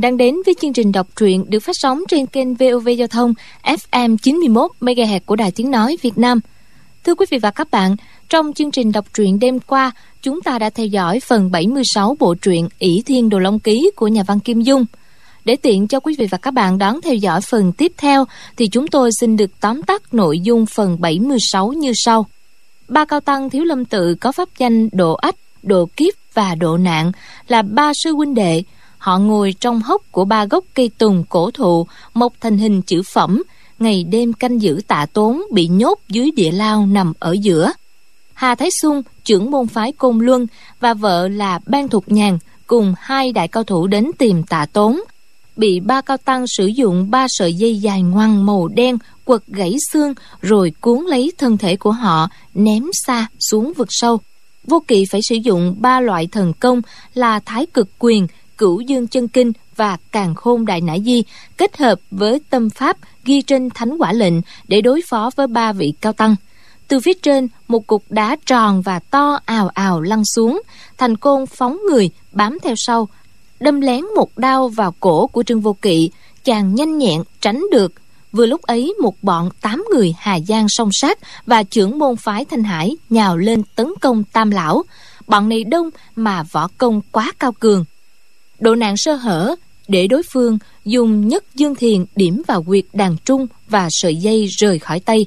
Bạn đang đến với chương trình đọc truyện được phát sóng trên kênh VOV Giao thông FM 91 MHz của Đài Tiếng nói Việt Nam. Thưa quý vị và các bạn, trong chương trình đọc truyện đêm qua, chúng ta đã theo dõi phần 76 bộ truyện ỷ Thiên Đồ Long Ký của nhà văn Kim Dung. Để tiện cho quý vị và các bạn đón theo dõi phần tiếp theo thì chúng tôi xin được tóm tắt nội dung phần 76 như sau. Ba cao tăng Thiếu Lâm Tự có pháp danh Độ Ách, Độ Kiếp và Độ Nạn là ba sư huynh đệ. Họ ngồi trong hốc của ba gốc cây tùng cổ thụ mọc thành hình chữ phẩm, ngày đêm canh giữ tạ tốn bị nhốt dưới địa lao nằm ở giữa. Hà Thái Xuân, trưởng môn phái Côn Luân và vợ là Ban Thục Nhàn cùng hai đại cao thủ đến tìm tạ tốn. Bị ba cao tăng sử dụng ba sợi dây dài ngoằn màu đen quật gãy xương rồi cuốn lấy thân thể của họ ném xa xuống vực sâu. Vô Kỵ phải sử dụng ba loại thần công là Thái Cực Quyền, Cửu Dương Chân Kinh và Càn Khôn Đại Nã Di kết hợp với tâm pháp ghi trên Thánh Quả Lệnh để đối phó với ba vị cao tăng. Từ phía trên, một cục đá tròn và to ào ào lăn xuống, thành côn phóng người bám theo sau, đâm lén một đao vào cổ của Trương Vô Kỵ, chàng nhanh nhẹn tránh được. Vừa lúc ấy một bọn tám người Hà Giang song sát và trưởng môn phái Thanh Hải nhào lên tấn công Tam Lão. Bọn này đông mà võ công quá cao cường. Độ nạn sơ hở để đối phương dùng nhất dương thiền điểm vào quyệt đàn trung và sợi dây rời khỏi tay.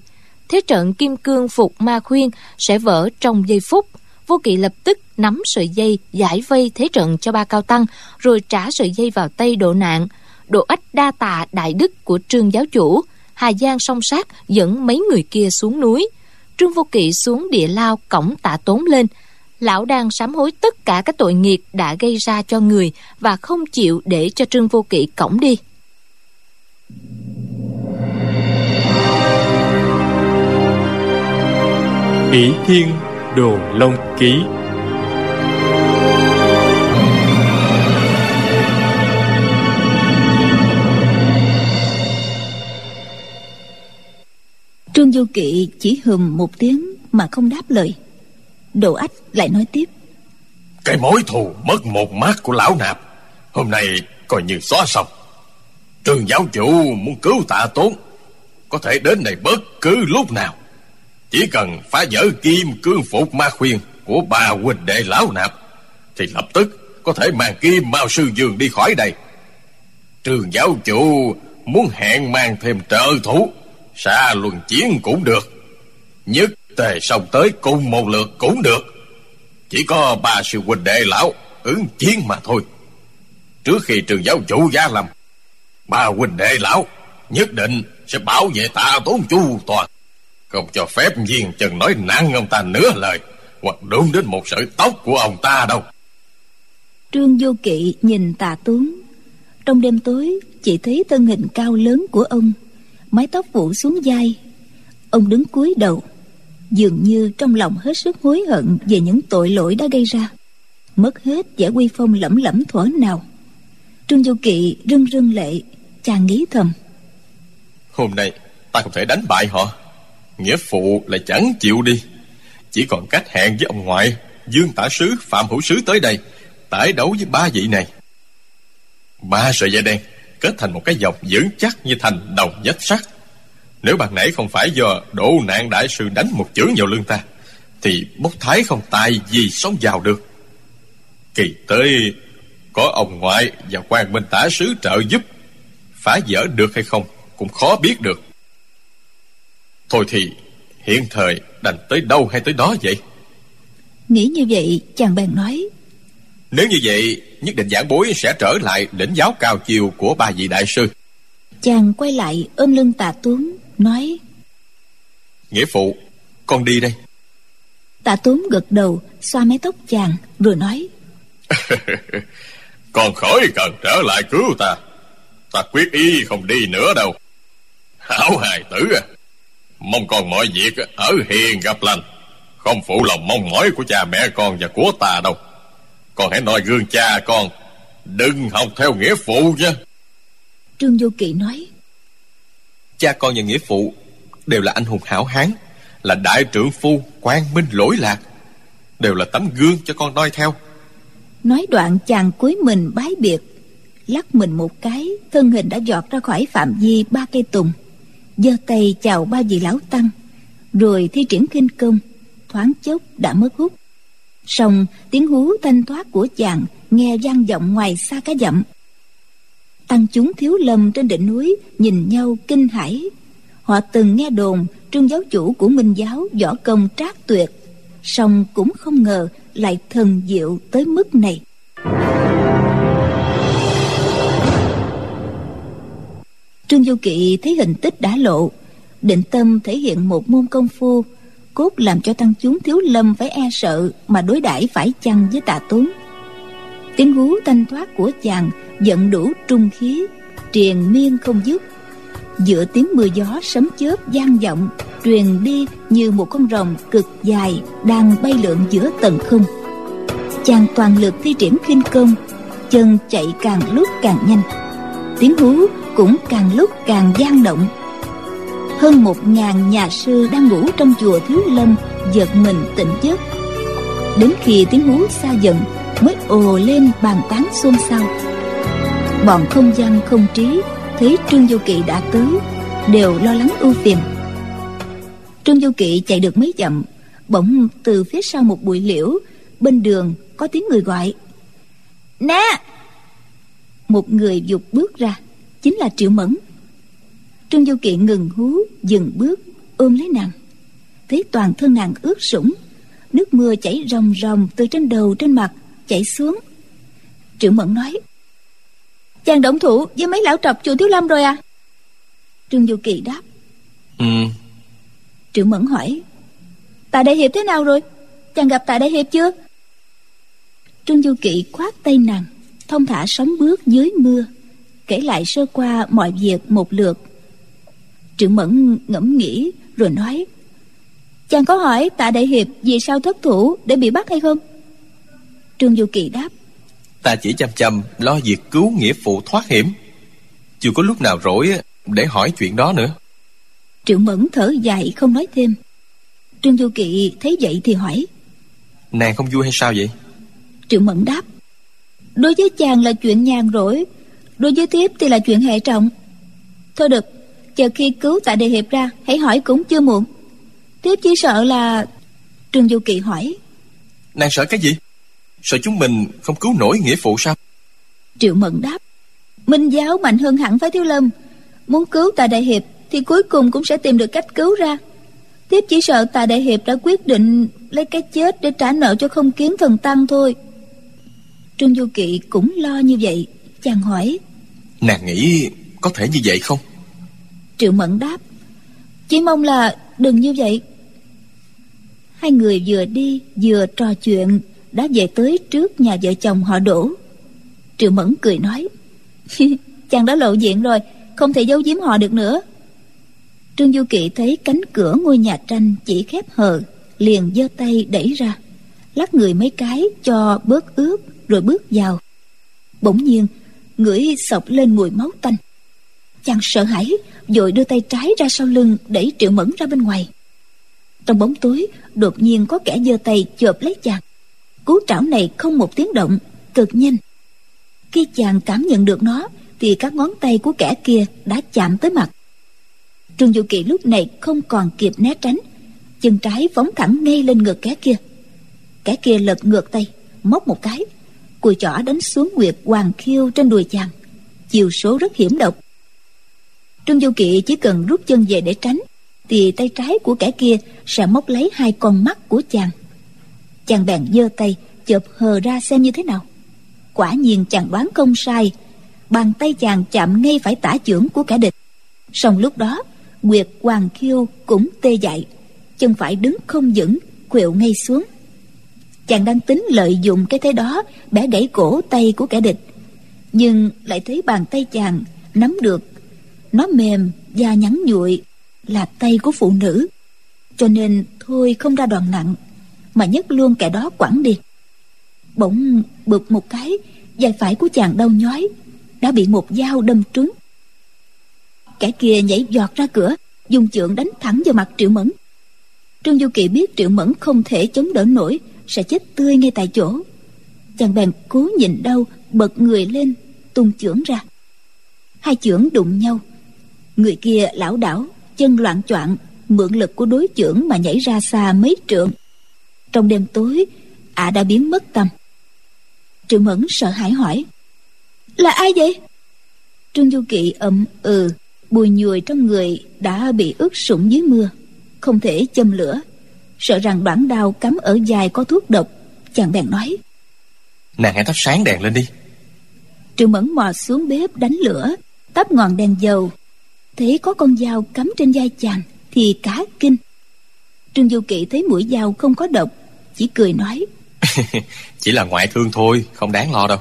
Thế trận kim cương phục ma khuyên sẽ vỡ trong giây phút. Vô kỵ lập tức nắm sợi dây giải vây thế trận cho ba cao tăng, rồi trả sợi dây vào tay độ nạn. Độ ách đa tạ đại đức của trương giáo chủ. Hà Giang song sát dẫn mấy người kia xuống núi. Trương Vô Kỵ xuống địa lao cổng tạ tốn lên. Lão đang sám hối tất cả các tội nghiệp đã gây ra cho người và không chịu để cho Trương Vô Kỵ cổng đi. ỷ thiên đồ long ký trương du kỵ chỉ hùm một tiếng mà không đáp lời đồ ách lại nói tiếp. Cái mối thù mất một mắt của lão nạp, hôm nay coi như xóa xong Trường giáo chủ muốn cứu tạ tốn, có thể đến này bất cứ lúc nào. Chỉ cần phá vỡ kim cương phục ma khuyên của bà huynh đệ lão nạp, thì lập tức có thể mang kim mao sư dương đi khỏi đây. Trường giáo chủ muốn hẹn mang thêm trợ thủ, xa luân chiến cũng được. Nhất tề sông tới cùng một lượt cũng được. Chỉ có ba sư huynh đệ lão ứng chiến mà thôi. Trước khi trường giáo chủ giá lâm, ba huynh đệ lão nhất định sẽ bảo vệ ta tốn chu toàn không cho phép viên chân nói nặng ông ta nửa lời, hoặc đúng đến một sợi tóc của ông ta đâu. Trương vô kỵ nhìn tà tướng trong đêm tối, chỉ thấy thân hình cao lớn của ông, mái tóc vụ xuống vai. Ông đứng cúi đầu dường như trong lòng hết sức hối hận về những tội lỗi đã gây ra. Mất hết vẻ quy phong lẫm lẫm thuở nào. Trương Du kỵ rưng rưng lệ, chàng nghĩ thầm. Hôm nay, ta không thể đánh bại họ. Nghĩa phụ lại chẳng chịu đi. Chỉ còn cách hẹn với ông ngoại, dương tả sứ, phạm hữu sứ tới đây tải đấu với ba vị này. Ba sợi dây đen kết thành một cái dòng vững chắc như thành đồng vách sắt nếu ban nãy không phải do độ nạn đại sư đánh một chưởng vào lưng ta thì bốc thái không tài gì sống vào được. Kỳ tới có ông ngoại và quan minh tả sứ trợ giúp phá vỡ được hay không cũng khó biết được. Thôi thì hiện thời đành tới đâu hay tới đó vậy? Nghĩ như vậy chàng bèn nói. Nếu như vậy nhất định giảng bối sẽ trở lại lĩnh giáo cao chiều của ba vị đại sư. Chàng quay lại ôm lưng tạ tuấn nói nghĩa phụ con đi đây. Tạ tuấn gật đầu xoa mái tóc chàng rồi nói con khỏi cần trở lại cứu ta. Ta quyết ý không đi nữa đâu. Hảo hài tử à mong con mọi việc ở hiền gặp lành. Không phụ lòng mong mỏi của cha mẹ con và của ta đâu. Con hãy noi gương cha con đừng học theo nghĩa phụ nha. Trương vô kỵ nói cha con và nghĩa phụ đều là anh hùng hảo hán, là đại trưởng phu quang minh lỗi lạc, đều là tấm gương cho con noi theo. Nói đoạn chàng cúi mình bái biệt, lắc mình một cái, thân hình đã giọt ra khỏi phạm vi ba cây tùng. Giơ tay chào ba vị lão tăng, rồi thi triển kinh công, thoáng chốc đã mất hút. Song tiếng hú thanh thoát của chàng nghe vang vọng ngoài xa cả dặm tăng chúng thiếu lâm trên đỉnh núi, nhìn nhau kinh hãi. Họ từng nghe đồn, trương giáo chủ của minh giáo, võ công trác tuyệt, song cũng không ngờ lại thần diệu tới mức này. Trương du kỵ thấy hình tích đã lộ, định tâm thể hiện một môn công phu, cốt làm cho tăng chúng thiếu lâm phải e sợ mà đối đãi phải chăng với tạ tốn tiếng hú thanh thoát của chàng giận đủ trung khí, triền miên không dứt. Giữa tiếng mưa gió sấm chớp vang vọng, truyền đi như một con rồng cực dài đang bay lượn giữa tầng không. Chàng toàn lực thi triển khinh công, chân chạy càng lúc càng nhanh. Tiếng hú cũng càng lúc càng gian động. Hơn một ngàn nhà sư đang ngủ trong chùa thiếu lâm giật mình tỉnh giấc. Đến khi tiếng hú xa dần mới ồ lên bàn tán xôn xao. Bọn không gian không trí thấy trương du kỵ đã tới đều lo lắng ưu phiền. Trương du kỵ chạy được mấy dặm bỗng từ phía sau một bụi liễu bên đường có tiếng người gọi. Nè! Một người dục bước ra chính là triệu mẫn. Trương du kỵ ngừng hú dừng bước ôm lấy nàng. Thấy toàn thân nàng ướt sũng nước mưa chảy ròng ròng từ trên đầu trên mặt chảy xuống. Triệu mẫn nói chàng động thủ với mấy lão trọc chùa thiếu lâm rồi à? Trương du kỳ đáp ừ. Triệu mẫn hỏi tạ đại hiệp thế nào rồi? Chàng gặp tạ đại hiệp chưa? Trương du kỵ khoát tay nàng thông thả sóng bước dưới mưa kể lại sơ qua mọi việc một lượt. Triệu mẫn ngẫm nghĩ rồi nói chàng có hỏi tạ đại hiệp vì sao thất thủ để bị bắt hay không trương du kỳ đáp. Ta chỉ chăm chăm lo việc cứu nghĩa phụ thoát hiểm. Chưa có lúc nào rỗi để hỏi chuyện đó nữa. Triệu mẫn thở dài không nói thêm. Trương du kỵ thấy vậy thì hỏi. Nàng không vui hay sao vậy? Triệu mẫn đáp. Đối với chàng là chuyện nhàn rỗi đối với thiếp thì là chuyện hệ trọng. Thôi được chờ khi cứu tại đề hiệp ra hãy hỏi cũng chưa muộn. Thiếp chỉ sợ là trương du kỵ hỏi. Nàng sợ cái gì sợ chúng mình không cứu nổi nghĩa phụ sao? Triệu mẫn đáp minh giáo mạnh hơn hẳn phái thiếu lâm. Muốn cứu tà đại hiệp thì cuối cùng cũng sẽ tìm được cách cứu ra. Tiếp chỉ sợ tà đại hiệp đã quyết định lấy cái chết để trả nợ cho không kiến thần tăng thôi. Trương du kỵ cũng lo như vậy chàng hỏi. Nàng nghĩ có thể như vậy không? Triệu mẫn đáp chỉ mong là đừng như vậy. Hai người vừa đi vừa trò chuyện đã về tới trước nhà vợ chồng họ đổ triệu mẫn cười nói, chàng đã lộ diện rồi, không thể giấu giếm họ được nữa. Trương du kỵ thấy cánh cửa ngôi nhà tranh chỉ khép hờ, liền giơ tay đẩy ra, lắc người mấy cái cho bớt ướt rồi bước vào. Bỗng nhiên, ngửi sộc lên mùi máu tanh. Chàng sợ hãi, vội đưa tay trái ra sau lưng đẩy triệu mẫn ra bên ngoài. Trong bóng tối, đột nhiên có kẻ giơ tay chộp lấy chàng cú trảo này không một tiếng động, cực nhanh. Khi chàng cảm nhận được nó, thì các ngón tay của kẻ kia đã chạm tới mặt. Trương du kỳ lúc này không còn kịp né tránh, chân trái phóng thẳng ngay lên ngực kẻ kia. Kẻ kia lật ngược tay, móc một cái, cùi chỏ đánh xuống nguyệt hoàng khiêu trên đùi chàng. Chiều số rất hiểm độc. Trương du kỵ chỉ cần rút chân về để tránh, thì tay trái của kẻ kia sẽ móc lấy hai con mắt của chàng chàng bèn giơ tay chộp hờ ra xem như thế nào. Quả nhiên chàng đoán không sai. Bàn tay chàng chạm ngay phải tả chưởng của kẻ địch. Song lúc đó, nguyệt hoàng khiêu cũng tê dại. Chân phải đứng không vững khuỵu ngay xuống. Chàng đang tính lợi dụng cái thế đó bẻ gãy cổ tay của kẻ địch. Nhưng lại thấy bàn tay chàng nắm được. Nó mềm da nhắn nhụi là tay của phụ nữ. Cho nên thôi không ra đòn nặng mà nhấc luôn kẻ đó quẳng đi. Bỗng bực một cái, vai phải của chàng đau nhói, đã bị một dao đâm trúng. Kẻ kia nhảy giọt ra cửa, dùng chưởng đánh thẳng vào mặt triệu mẫn. Trương du kỳ biết triệu mẫn không thể chống đỡ nổi, sẽ chết tươi ngay tại chỗ. Chàng bèn cố nhìn đau, bật người lên, tung chưởng ra. Hai chưởng đụng nhau. Người kia lảo đảo, chân loạn choạng, mượn lực của đối chưởng mà nhảy ra xa mấy trượng trong đêm tối ả đã biến mất tâm triệu mẫn sợ hãi hỏi là ai vậy? Trương du kỵ ậm ừ bùi nhùi trong người đã bị ướt sũng dưới mưa không thể châm lửa. Sợ rằng đoạn đao cắm ở dài có thuốc độc chàng bèn nói nàng hãy thắp sáng đèn lên đi. Triệu mẫn mò xuống bếp đánh lửa tắp ngọn đèn dầu. Thấy có con dao cắm trên vai chàng thì cá kinh. Trương du kỵ thấy mũi dao không có độc chỉ cười nói. Chỉ là ngoại thương thôi không đáng lo đâu.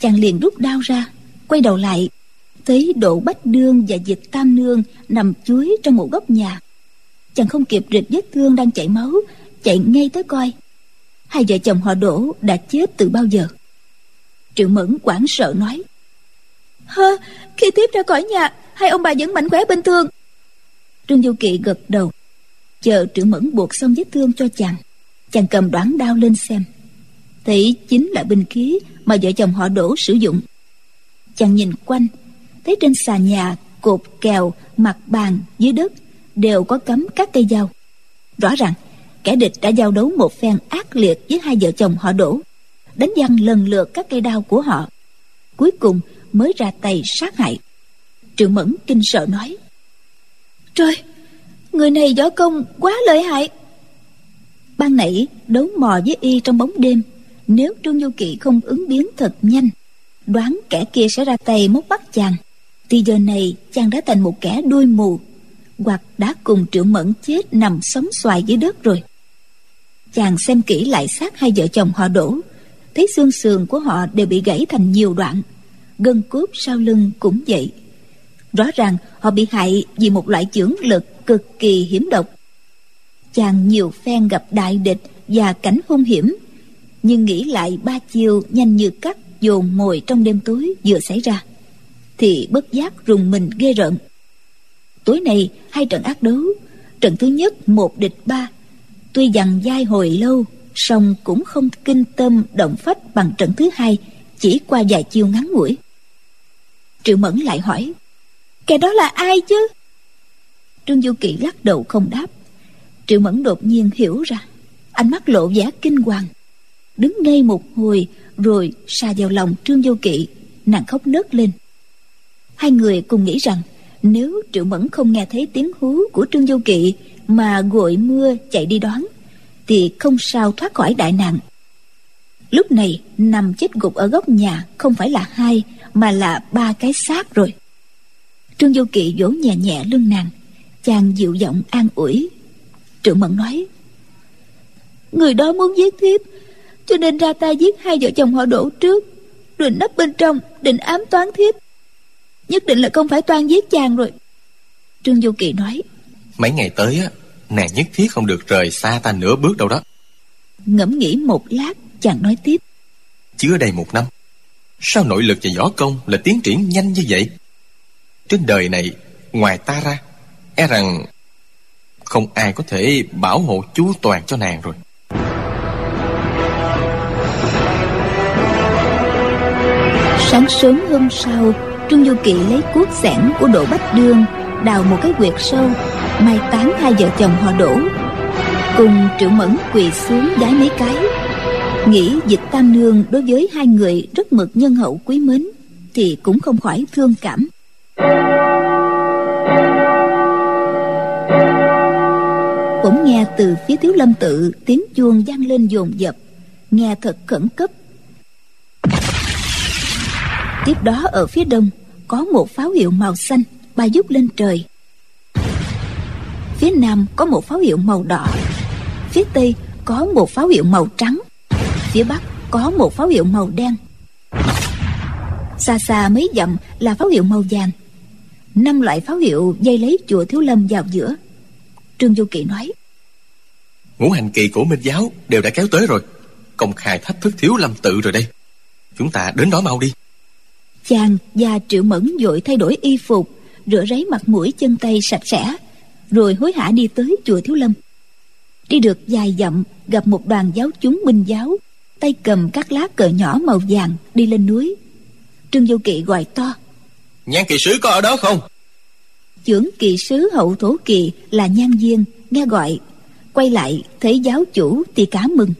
Chàng liền rút đao ra quay đầu lại thấy độ bách đương và dịch tam nương nằm chuối trong một góc nhà. Chàng không kịp rịch vết thương đang chảy máu chạy ngay tới coi. Hai vợ chồng họ đổ đã chết từ bao giờ? Triệu mẫn quảng sợ nói. Hơ khi tiếp ra khỏi nhà hai ông bà vẫn mạnh khỏe bình thường. Trương du kỵ gật đầu. Chờ triệu mẫn buộc xong vết thương cho chàng chàng cầm đoán đao lên xem. Thấy chính là binh khí mà vợ chồng họ đổ sử dụng. Chàng nhìn quanh, thấy trên xà nhà, cột kèo, mặt bàn, dưới đất đều có cắm các cây dao. Rõ ràng, kẻ địch đã giao đấu một phen ác liệt với hai vợ chồng họ đổ đánh văng lần lượt các cây đao của họ. Cuối cùng mới ra tay sát hại. Triệu mẫn kinh sợ nói, trời, người này võ công quá lợi hại ban nãy đấu mò với y trong bóng đêm, nếu trương du kỵ không ứng biến thật nhanh, đoán kẻ kia sẽ ra tay móc bắt chàng. Thì giờ này, chàng đã thành một kẻ đuôi mù, hoặc đã cùng triệu mẫn chết nằm sống xoài dưới đất rồi. Chàng xem kỹ lại xác hai vợ chồng họ đổ thấy xương sườn của họ đều bị gãy thành nhiều đoạn, gân cốt sau lưng cũng vậy. Rõ ràng họ bị hại vì một loại chưởng lực cực kỳ hiểm độc chàng nhiều phen gặp đại địch và cảnh hung hiểm, nhưng nghĩ lại ba chiều nhanh như cắt dồn mồi trong đêm tối vừa xảy ra, thì bất giác rùng mình ghê rợn. Tối nay, hai trận ác đấu, trận thứ nhất một địch ba, tuy dằn dai hồi lâu, song cũng không kinh tâm động phách bằng trận thứ hai chỉ qua vài chiêu ngắn ngủi. Triệu mẫn lại hỏi, kẻ đó là ai chứ? Trương du kỵ lắc đầu không đáp triệu mẫn đột nhiên hiểu ra. Ánh mắt lộ vẻ kinh hoàng. Đứng ngay một hồi, rồi xa vào lòng trương du kỵ, nàng khóc nấc lên. Hai người cùng nghĩ rằng, nếu triệu mẫn không nghe thấy tiếng hú của trương du kỵ mà gội mưa chạy đi đón thì không sao thoát khỏi đại nạn. Lúc này, nằm chết gục ở góc nhà không phải là hai, mà là ba cái xác rồi. Trương du kỵ vỗ nhẹ nhẹ lưng nàng, chàng dịu giọng an ủi triệu mẫn nói người đó muốn giết thiếp cho nên ra tay giết hai vợ chồng họ đổ trước rồi nấp bên trong định ám toán thiếp. Nhất định là không phải toan giết chàng rồi. Trương du kỳ nói mấy ngày tới á nàng nhất thiết không được rời xa ta nửa bước đâu đó. Ngẫm nghĩ một lát chàng nói tiếp chưa đầy một năm sao nội lực và võ công là tiến triển nhanh như vậy? Trên đời này ngoài ta ra e rằng không ai có thể bảo hộ chú toàn cho nàng rồi. Sáng sớm hôm sau trương du kỵ lấy cuốc xẻng của độ bách đương, đào một cái quyệt sâu, mai táng hai vợ chồng họ đổ cùng triệu mẫn quỳ xuống gái mấy cái. Nghĩ dịch tam nương đối với hai người rất mực nhân hậu quý mến, thì cũng không khỏi thương cảm. Bỗng nghe từ phía thiếu lâm tự, tiếng chuông vang lên dồn dập. Nghe thật khẩn cấp. Tiếp đó ở phía đông, có một pháo hiệu màu xanh bay dút lên trời. Phía nam có một pháo hiệu màu đỏ. Phía tây có một pháo hiệu màu trắng. Phía bắc có một pháo hiệu màu đen. Xa xa mấy dặm là pháo hiệu màu vàng. Năm loại pháo hiệu dây lấy chùa thiếu lâm vào giữa trương du kỳ nói. Ngũ hành kỳ của minh giáo đều đã kéo tới rồi. Công khai thách thức thiếu lâm tự rồi đây. Chúng ta đến đó mau đi. Chàng và triệu mẫn vội thay đổi y phục rửa ráy mặt mũi chân tay sạch sẽ rồi hối hả đi tới chùa thiếu lâm. Đi được vài dặm gặp một đoàn giáo chúng minh giáo tay cầm các lá cờ nhỏ màu vàng đi lên núi. Trương du kỵ gọi to. Nhan kỳ sứ có ở đó không trưởng kỳ sứ hậu thổ kỳ là nhan viên, nghe gọi. Quay lại, thấy giáo chủ thì cá mừng.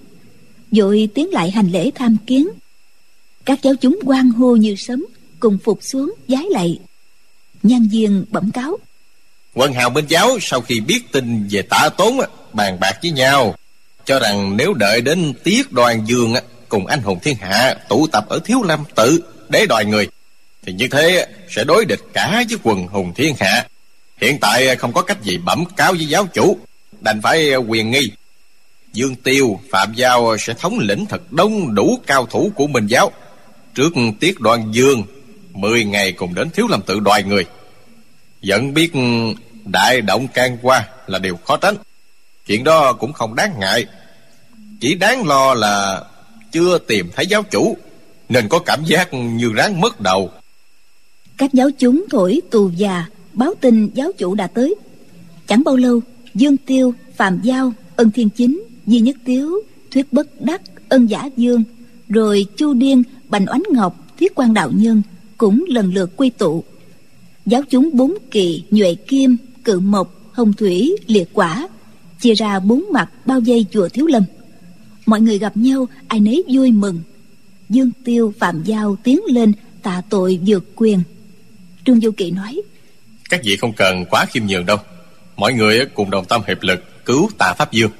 Vội tiến lại hành lễ tham kiến. Các giáo chúng quan hô như sấm, cùng phục xuống, giái lạy nhan viên bẩm cáo. Quân hào bên giáo sau khi biết tin về tả tốn, bàn bạc với nhau, cho rằng nếu đợi đến tiết đoàn dương, cùng anh hùng thiên hạ tụ tập ở thiếu lâm tự để đòi người, thì như thế sẽ đối địch cả với quần hùng thiên hạ hiện tại không có cách gì bẩm cáo với giáo chủ. Đành phải ờ, quyền nghi. Dương tiêu, phạm giao sẽ thống lĩnh thật đông đủ cao thủ của minh giáo. Trước tiết đoàn dương, mười ngày cùng đến thiếu làm tự đòi người. Vẫn biết ừ, đại động can qua là điều khó tránh. Chuyện đó cũng không đáng ngại. Chỉ đáng lo là chưa tìm thấy giáo chủ, nên có cảm giác như ráng mất đầu. Các giáo chúng thổi tù già báo tin giáo chủ đã tới. Chẳng bao lâu, dương tiêu, phạm giao, ân thiên chính, di nhất tiếu, thuyết bất đắc, ân giả dương, rồi chu điên, bành oánh ngọc thiết quan đạo nhân cũng lần lượt quy tụ. Giáo chúng bốn kỳ nhuệ kim, cự mộc, hồng thủy liệt quả chia ra bốn mặt bao vây chùa thiếu lâm. Mọi người gặp nhau, ai nấy vui mừng. Dương tiêu, phạm giao tiến lên tạ tội vượt quyền. Trương du kỵ nói các vị không cần quá khiêm nhường đâu. Mọi người cùng đồng tâm hiệp lực cứu tà pháp dương.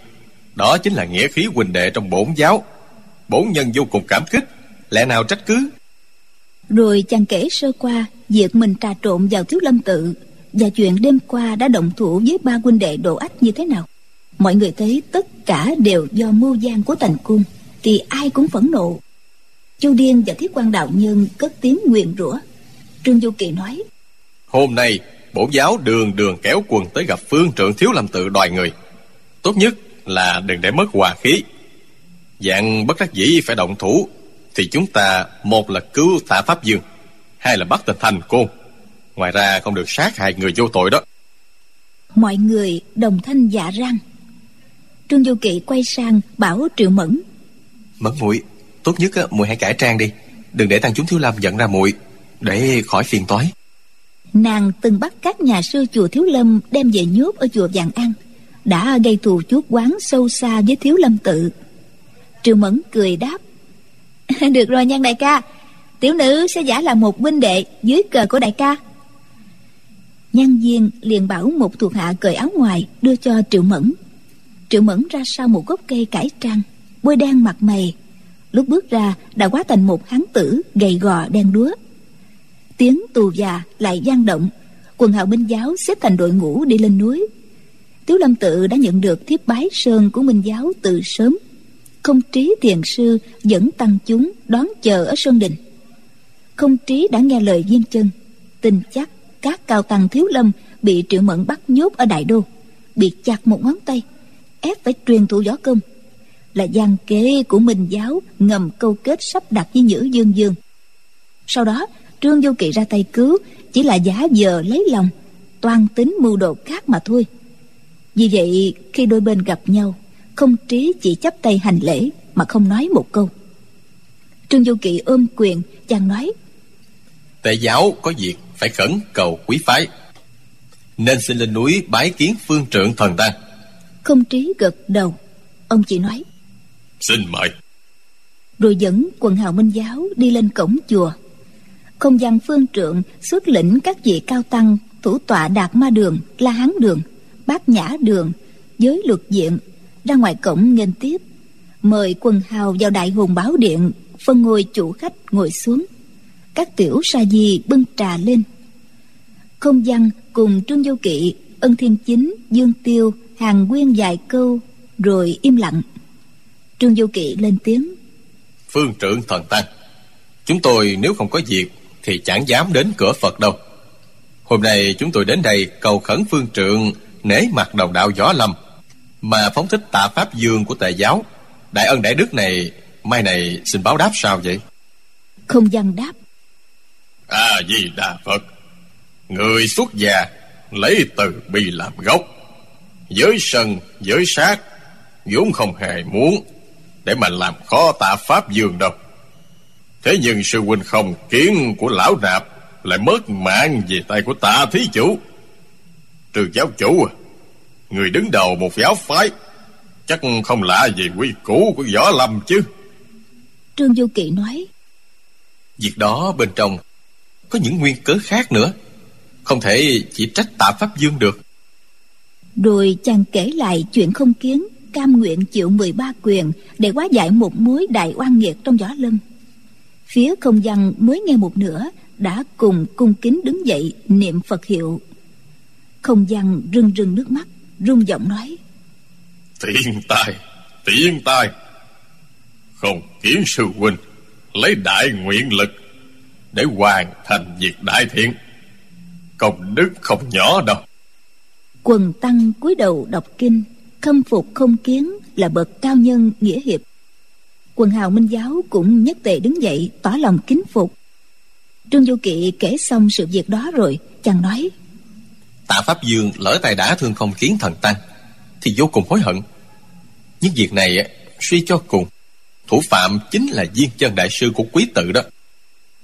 Đó chính là nghĩa khí huynh đệ trong bổn giáo. Bổn nhân vô cùng cảm kích. Lẽ nào trách cứ? Rồi chàng kể sơ qua việc mình trà trộn vào thiếu lâm tự và chuyện đêm qua đã động thủ với ba huynh đệ độ ách như thế nào. Mọi người thấy tất cả đều do mưu gian của thành cung thì ai cũng phẫn nộ. Chu điên và thiết quan đạo nhân cất tiếng nguyền rủa. Trương du kỳ nói hôm nay bổn giáo đường đường kéo quần tới gặp phương trưởng thiếu lâm tự đòi người. Tốt nhất là đừng để mất hòa khí. Dạng bất đắc dĩ phải động thủ thì chúng ta một là cứu thả pháp dương hai là bắt tình thành côn. Ngoài ra không được sát hại người vô tội đó. Mọi người đồng thanh dạ răng. Trương du kỵ quay sang bảo triệu mẫn. Mẫn muội tốt nhất muội hãy cải trang đi. Đừng để tăng chúng thiếu lâm giận ra muội để khỏi phiền toái nàng từng bắt các nhà sư chùa thiếu lâm đem về nhốt ở chùa vàng ăn đã gây thù chuốc quán sâu xa với thiếu lâm tự. Triệu mẫn cười đáp, được rồi nhan đại ca, tiểu nữ sẽ giả là một binh đệ dưới cờ của đại ca. Nhan viên liền bảo một thuộc hạ cởi áo ngoài đưa cho triệu mẫn. Triệu mẫn ra sau một gốc cây cải trang, bôi đen mặt mày, lúc bước ra đã quá thành một hán tử gầy gò đen đúa tiếng tù già lại gian động. Quần hào minh giáo xếp thành đội ngũ đi lên núi. Tiếu lâm tự đã nhận được thiếp bái sơn của minh giáo từ sớm. Không trí thiền sư dẫn tăng chúng đón chờ ở sơn đình. Không trí đã nghe lời viên chân, tin chắc các cao tăng thiếu lâm bị triệu mẫn bắt nhốt ở đại đô, bị chặt một ngón tay, ép phải truyền thụ võ công. Là gian kế của minh giáo ngầm câu kết sắp đặt với nhữ dương dương. Sau đó trương vô kỵ ra tay cứu chỉ là giả vờ lấy lòng toan tính mưu đồ khác mà thôi. Vì vậy khi đôi bên gặp nhau không trí chỉ chắp tay hành lễ mà không nói một câu. Trương vô kỵ ôm quyền chàng nói tề giáo có việc phải khẩn cầu quý phái. Nên xin lên núi bái kiến phương trượng thần tăng không trí gật đầu. Ông chỉ nói xin mời. Rồi dẫn quần hào minh giáo đi lên cổng chùa không gian phương trượng xuất lĩnh các vị cao tăng, thủ tọa đạt ma đường, la hán đường, bát nhã đường, giới luật diện, ra ngoài cổng nghênh tiếp. Mời quần hào vào đại hùng báo điện, phân ngôi chủ khách ngồi xuống. Các tiểu sa di bưng trà lên. Không gian cùng trương vô kỵ, ân thiên chính, dương tiêu, hàng nguyên dài câu, rồi im lặng. Trương vô kỵ lên tiếng. Phương trưởng thần tăng chúng tôi nếu không có việc thì chẳng dám đến cửa phật đâu. Hôm nay chúng tôi đến đây cầu khẩn phương trượng nể mặt đồng đạo võ lâm. Mà phóng thích tạ pháp dương của tề giáo đại ân đại đức này mai này xin báo đáp sao vậy? Không văn đáp. A à, di đà phật người xuất gia lấy từ bi làm gốc. Giới sân giới sát vốn không hề muốn để mà làm khó tạ pháp dương đâu Thế nhưng sư huynh không kiến của lão nạp Lại mất mạng về tay của tạ thí chủ. Trừ giáo chủ à Người đứng đầu một giáo phái Chắc không lạ gì quy củ của võ lâm chứ. Trương Du Kỵ nói Việc đó bên trong Có những nguyên cớ khác nữa. Không thể chỉ trách tạ Pháp Dương được. Rồi chàng kể lại chuyện không kiến Cam nguyện chịu 13 quyền Để hóa giải một mối đại oan nghiệt trong võ lâm Phía không văn mới nghe một nửa Đã cùng cung kính đứng dậy niệm Phật hiệu. Không văn rưng rưng nước mắt rung giọng nói. Tiện tài Tiện tài. Không kiến sư huynh Lấy đại nguyện lực Để hoàn thành việc đại thiện. Công đức không nhỏ đâu. Quần tăng cúi đầu đọc kinh Khâm phục không kiến là bậc cao nhân nghĩa hiệp Quần hào minh giáo cũng nhất tề đứng dậy Tỏ lòng kính phục. Trương Du Kỵ kể xong sự việc đó rồi Chàng nói Tạ Pháp Dương lỡ tay đã thương không kiến thần tăng Thì vô cùng hối hận. Nhưng việc này suy cho cùng Thủ phạm chính là viên chân đại sư của quý tự đó.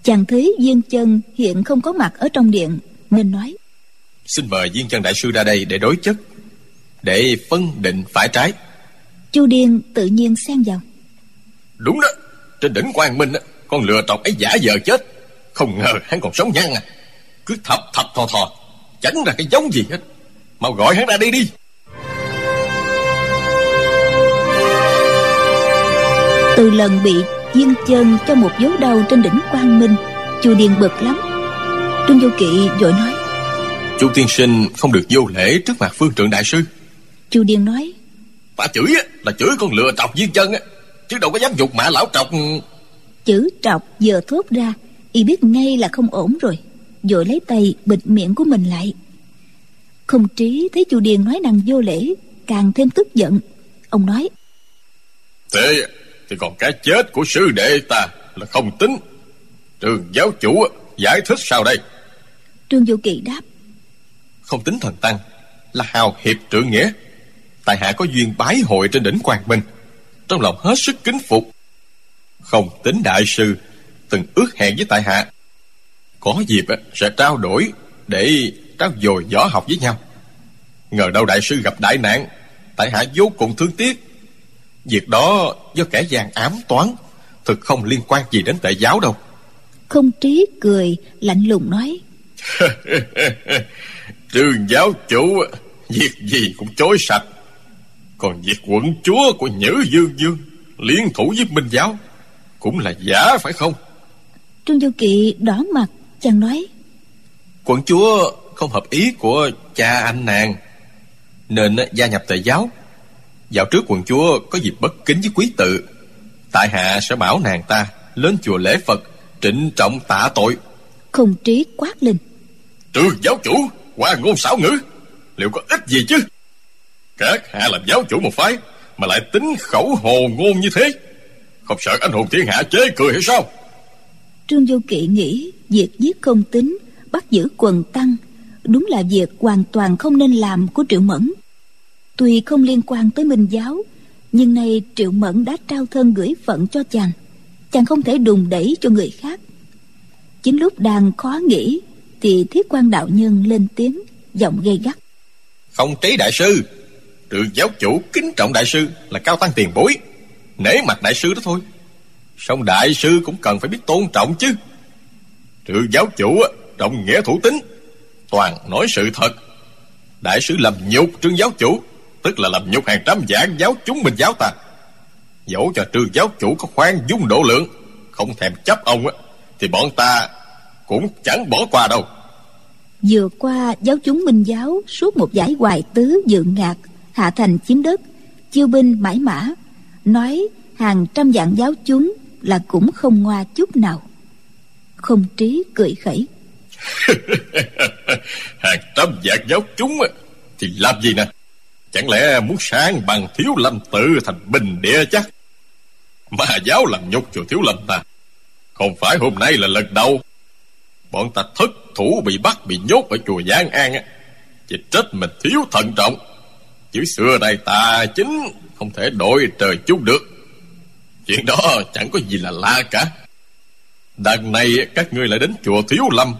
Chàng thấy viên chân hiện không có mặt ở trong điện Nên nói Xin mời viên chân đại sư ra đây để đối chất Để phân định phải trái. Chu Điên tự nhiên xen vào Đúng đó Trên đỉnh Quang Minh Con lừa trọc ấy giả vờ chết. Không ngờ hắn còn sống nhăn à. Cứ thập thập thò thò Chẳng ra cái giống gì hết. Mau gọi hắn ra đi đi. Từ lần bị viên chân cho một dấu đau trên đỉnh Quang Minh Chu Điền bực lắm. Trương Du Kỵ vội nói Chu tiên sinh không được vô lễ trước mặt phương trượng đại sư. Chu Điền nói Ta chửi là chửi con lừa trọc viên chân á Chứ đâu có dám dục mạ lão trọc. Chữ trọc vừa thốt ra Y biết ngay là không ổn rồi Vội lấy tay bịt miệng của mình lại. Không trí thấy chu Điền nói năng vô lễ Càng thêm tức giận. Ông nói Thế thì còn cái chết của sư đệ ta là không tính. Trường giáo chủ giải thích sao đây? Trương Vô Kỳ đáp Không tính thần tăng Là hào hiệp trượng nghĩa. Tại hạ có duyên bái hội trên đỉnh Quang Minh Trong lòng hết sức kính phục. Không tính đại sư Từng ước hẹn với tại hạ. Có dịp sẽ trao đổi Để trao dồi võ học với nhau. Ngờ đâu đại sư gặp đại nạn Tại hạ vô cùng thương tiếc. Việc đó do kẻ gian ám toán Thực không liên quan gì đến tệ giáo đâu. Không trí cười lạnh lùng nói. Trương giáo chủ Việc gì cũng chối sạch Còn việc quận chúa của Nhữ Dương Dương Liên thủ với Minh giáo Cũng là giả phải không? Trương Du Kỵ đỏ mặt chàng nói. Quận chúa không hợp ý của cha anh nàng Nên gia nhập tề giáo. Dạo trước quận chúa có dịp bất kính với quý tự Tại hạ sẽ bảo nàng ta Lên chùa lễ Phật Trịnh trọng tạ tội. Không trí quát lên. Trương giáo chủ Qua ngôn xảo ngữ Liệu có ích gì chứ Các hạ làm giáo chủ một phái Mà lại tính khẩu hồ ngôn như thế. Không sợ anh hùng thiên hạ chế cười hay sao? Trương Vô Kỵ nghĩ Việc giết công tính Bắt giữ quần tăng Đúng là việc hoàn toàn không nên làm của Triệu Mẫn. Tuy không liên quan tới Minh Giáo Nhưng nay Triệu Mẫn đã trao thân gửi phận cho chàng. Chàng không thể đùng đẩy cho người khác. Chính lúc đang khó nghĩ Thì thiết quan đạo nhân lên tiếng Giọng gây gắt. Không trí đại sư Trượng giáo chủ kính trọng đại sư Là cao tăng tiền bối. Nể mặt đại sư đó thôi. Xong đại sư cũng cần phải biết tôn trọng chứ. Trượng giáo chủ Trọng nghĩa thủ tính Toàn nói sự thật. Đại sư làm nhục trương giáo chủ, Tức là làm nhục hàng trăm vạn giáo chúng mình giáo ta. Dẫu cho trương giáo chủ có khoan dung độ lượng, Không thèm chấp ông á, Thì bọn ta cũng chẳng bỏ qua đâu. Vừa qua, giáo chúng Minh giáo Suốt một giải hoài tứ dự ngạc. Hạ thành chiếm đất, Chiêu binh mãi mã, Nói hàng trăm vạn giáo chúng Là cũng không ngoa chút nào. Không trí cười khẩy. Hàng trăm vạn giáo chúng Thì làm gì nè? Chẳng lẽ muốn sáng bằng thiếu lâm tự thành bình địa chắc? Mà giáo làm nhục chùa thiếu lâm ta, Không phải hôm nay là lần đầu. Bọn ta thất thủ bị bắt, bị nhốt ở chùa Giang An á, Chỉ trách mình thiếu thận trọng. Chữ xưa đây ta chính, Không thể đổi trời chút được. Chuyện đó chẳng có gì là lạ cả. Đằng này các ngươi lại đến chùa Thiếu Lâm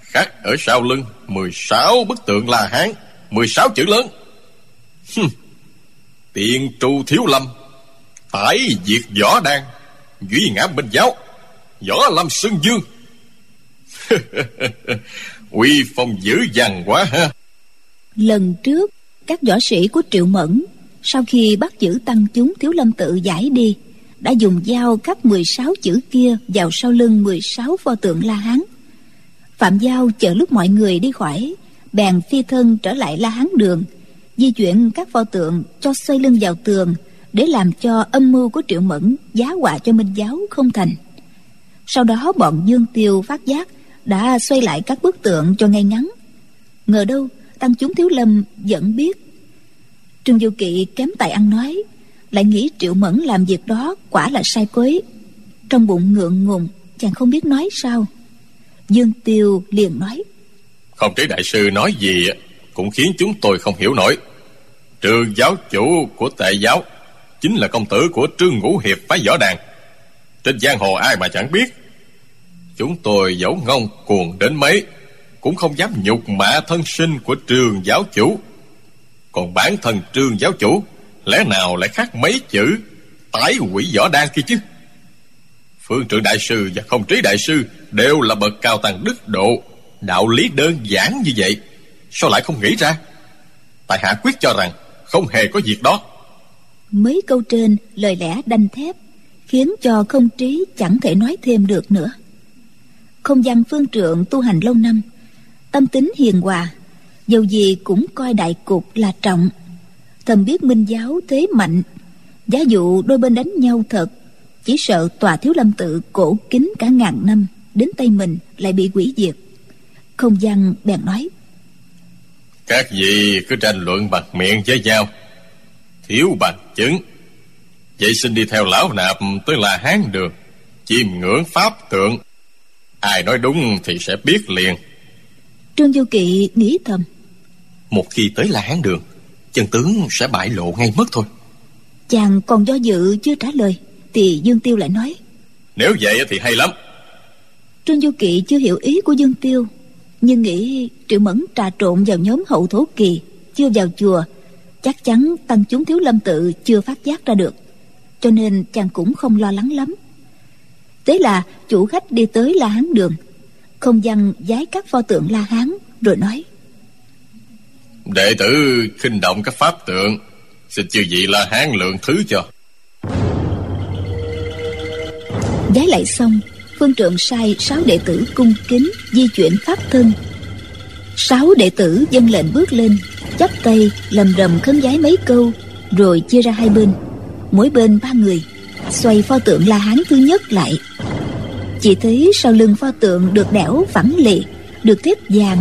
Khắc ở sau lưng 16 bức tượng La Hán 16 chữ lớn. Hừm. Tiện tru Thiếu Lâm Tải diệt võ đan, Duy ngã minh giáo, Võ lâm sơn dương. Uy phong dữ dằn quá ha. Lần trước các võ sĩ của Triệu Mẫn, Sau khi bắt giữ tăng chúng Thiếu Lâm tự giải đi, Đã dùng dao cắt 16 chữ kia Vào sau lưng 16 pho tượng La Hán. Phạm Giao chờ lúc mọi người đi khỏi, Bèn phi thân trở lại La Hán đường, Di chuyển các pho tượng cho xoay lưng vào tường Để làm cho âm mưu của Triệu Mẫn Giá họa cho Minh Giáo không thành. Sau đó bọn Dương Tiêu, phát giác Đã xoay lại các bức tượng cho ngay ngắn. Ngờ đâu Tăng chúng Thiếu Lâm vẫn biết. Trương Du Kỵ kém tài ăn nói, Lại nghĩ Triệu Mẫn làm việc đó Quả là sai quấy. Trong bụng ngượng ngùng, Chàng không biết nói sao. Dương Tiêu liền nói, Không trí đại sư nói gì, Cũng khiến chúng tôi không hiểu nổi. Trường giáo chủ của tệ giáo Chính là công tử của Trương Ngũ Hiệp phái võ đàn. Trên giang hồ ai mà chẳng biết? Chúng tôi dẫu ngông cuồng đến mấy cũng không dám nhục mạ thân sinh của trường giáo chủ. Còn bản thân trường giáo chủ, Lẽ nào lại khác mấy chữ Tái quỷ võ đan kia chứ? Phương trưởng đại sư và không trí đại sư Đều là bậc cao tăng đức độ, Đạo lý đơn giản như vậy. Sao lại không nghĩ ra? Tại hạ quyết cho rằng Không hề có việc đó. Mấy câu trên lời lẽ đanh thép, Khiến cho không trí chẳng thể nói thêm được nữa. Không gian phương trượng tu hành lâu năm Tâm tính hiền hòa, Dầu gì cũng coi đại cục là trọng. Thầm biết minh giáo thế mạnh, Giá dụ đôi bên đánh nhau thật, Chỉ sợ tòa thiếu lâm tự cổ kính cả ngàn năm, Đến tay mình lại bị quỷ diệt. Không gian bèn nói, Các vị cứ tranh luận bằng miệng với nhau. Thiếu bằng chứng. Vậy xin đi theo lão nạp tới là hán đường, Chiêm ngưỡng pháp tượng. Ai nói đúng thì sẽ biết liền. Trương Du Kỵ nghĩ thầm. Một khi tới là hán đường Chân tướng sẽ bại lộ ngay mất thôi. Chàng còn do dự chưa trả lời Thì Dương Tiêu lại nói. Nếu vậy thì hay lắm. Trương Du Kỵ chưa hiểu ý của Dương Tiêu Nhưng nghĩ Triệu Mẫn trà trộn vào nhóm hậu thổ kỳ Chưa vào chùa Chắc chắn tăng chúng thiếu lâm tự chưa phát giác ra được Cho nên chàng cũng không lo lắng lắm. Thế là chủ khách đi tới La Hán đường Không văn giái các pho tượng La Hán Rồi nói. Đệ tử khinh động các pháp tượng Xin chư vị La Hán lượng thứ cho. Giái lại xong Phương trượng sai sáu đệ tử cung kính Di chuyển pháp thân. Sáu đệ tử dân lệnh bước lên chắp tay lầm rầm khấn giái mấy câu rồi chia ra hai bên. Mỗi bên ba người xoay pho tượng la hán thứ nhất lại chỉ thấy sau lưng pho tượng được đẽo phẳng lì, được thiếp vàng.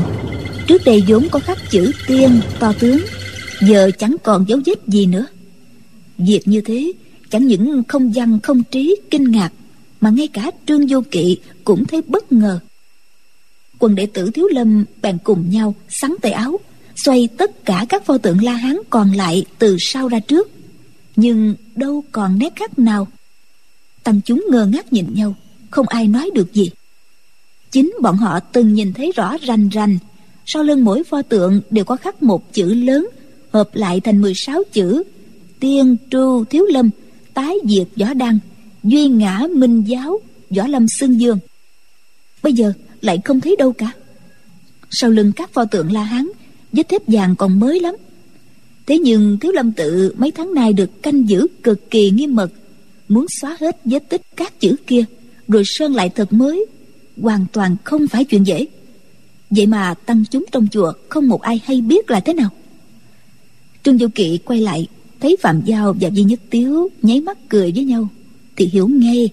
Trước đây vốn có khắc chữ tiên to tướng, giờ chẳng còn dấu vết gì nữa. Việc như thế, chẳng những không văn, không trí, kinh ngạc, mà ngay cả trương vô kỵ cũng thấy bất ngờ. Quần đệ tử thiếu lâm bèn cùng nhau sắn tay áo, xoay tất cả các pho tượng la hán còn lại từ sau ra trước. Nhưng đâu còn nét khác nào. Tăng chúng ngơ ngác nhìn nhau không ai nói được gì. Chính bọn họ từng nhìn thấy rõ rành rành. Sau lưng mỗi pho tượng đều có khắc một chữ lớn, hợp lại thành 16 chữ. Tiên tru thiếu lâm, tái diệt võ đăng, duy ngã minh giáo, võ lâm xưng dương. Bây giờ lại không thấy đâu cả. Sau lưng các pho tượng la hán, vết thép vàng còn mới lắm. Thế nhưng thiếu lâm tự mấy tháng nay được canh giữ cực kỳ nghiêm mật, muốn xóa hết vết tích các chữ kia rồi sơn lại thật mới. Hoàn toàn không phải chuyện dễ. Vậy mà tăng chúng trong chùa không một ai hay biết là thế nào. Trương du kỵ quay lại thấy phạm giao và di nhất tiếu nháy mắt cười với nhau thì hiểu ngay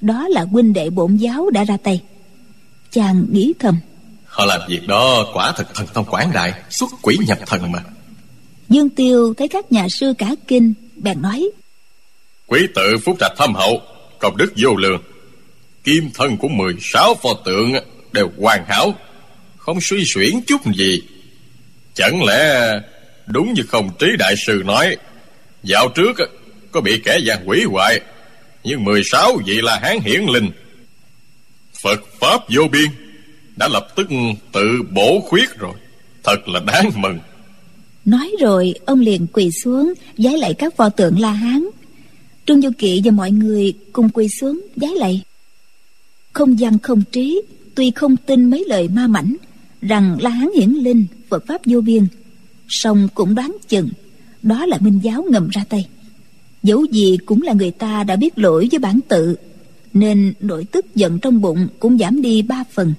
đó là huynh đệ bổn giáo đã ra tay. Chàng nghĩ thầm. Họ làm việc đó quả thật thần thông quảng đại Xuất quỷ nhập thần mà. Dương Tiêu thấy các nhà sư cả kinh Bèn nói Quý tự phúc trạch thâm hậu Công đức vô lượng Kim thân của 16 pho tượng Đều hoàn hảo, Không suy xuyển chút gì. Chẳng lẽ Đúng như không trí đại sư nói, Dạo trước Có bị kẻ gian quỷ hoại, Nhưng 16 vị là hán hiển linh. Phật Pháp vô biên, Đã lập tức tự bổ khuyết rồi. Thật là đáng mừng. Nói rồi, ông liền quỳ xuống, Giái lại các pho tượng La Hán. Trương Du Kỵ và mọi người cùng quỳ xuống, giái lại không gian không trí Tuy không tin mấy lời ma mảnh Rằng La Hán hiển linh Phật Pháp vô biên. Song cũng đoán chừng Đó là minh giáo ngầm ra tay. Dẫu gì cũng là người ta đã biết lỗi với bản tự Nên nỗi tức giận trong bụng cũng giảm đi ba phần.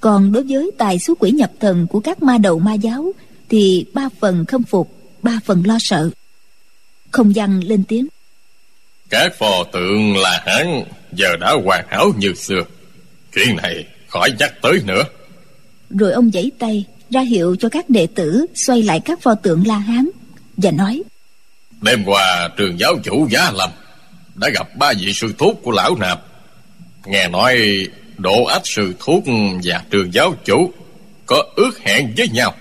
Còn đối với tài số quỷ nhập thần của các ma đầu ma giáo Thì ba phần khâm phục, ba phần lo sợ. Không gian lên tiếng. Các phò tượng là hắn Giờ đã hoàn hảo như xưa Chuyện này khỏi nhắc tới nữa Rồi ông giãy tay ra hiệu cho các đệ tử xoay lại các pho tượng La Hán và nói Đêm qua trường giáo chủ Giá Lâm đã gặp ba vị sư thúc của lão nạp. Nghe nói Độ Ách sư thúc và trường giáo chủ có ước hẹn với nhau.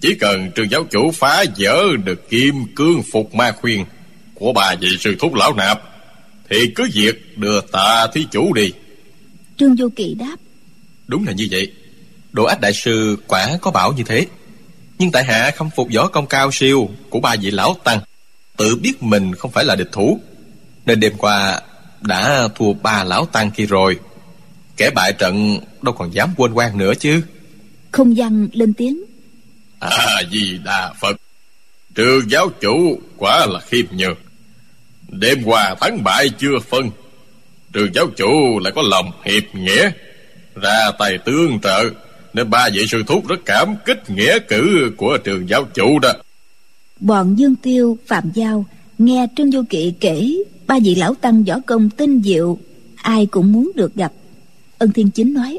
Chỉ cần trường giáo chủ phá vỡ được kim cương phục ma khuyên của ba vị sư thúc lão nạp thì cứ việc đưa tạ thí chủ đi. Trương Vô Kỵ đáp. Đúng là như vậy. Độ ách đại sư quả có bảo như thế. Nhưng tại hạ không phục võ công cao siêu Của ba vị lão tăng Tự biết mình không phải là địch thủ. Nên đêm qua đã thua ba lão tăng kia rồi. Kẻ bại trận đâu còn dám quên quan nữa chứ. Không văn lên tiếng. À di đà Phật. Trường giáo chủ quả là khiêm nhường Đêm qua thắng bại chưa phân. Trường giáo chủ lại có lòng hiệp nghĩa. Ra tay tương trợ Nên ba vị sư thúc rất cảm kích nghĩa cử của trường giáo chủ đó. Bọn Dương Tiêu, Phạm Giao Nghe Trương Vô Kỵ kể Ba vị lão tăng võ công tinh diệu Ai cũng muốn được gặp. Ân Thiên Chính nói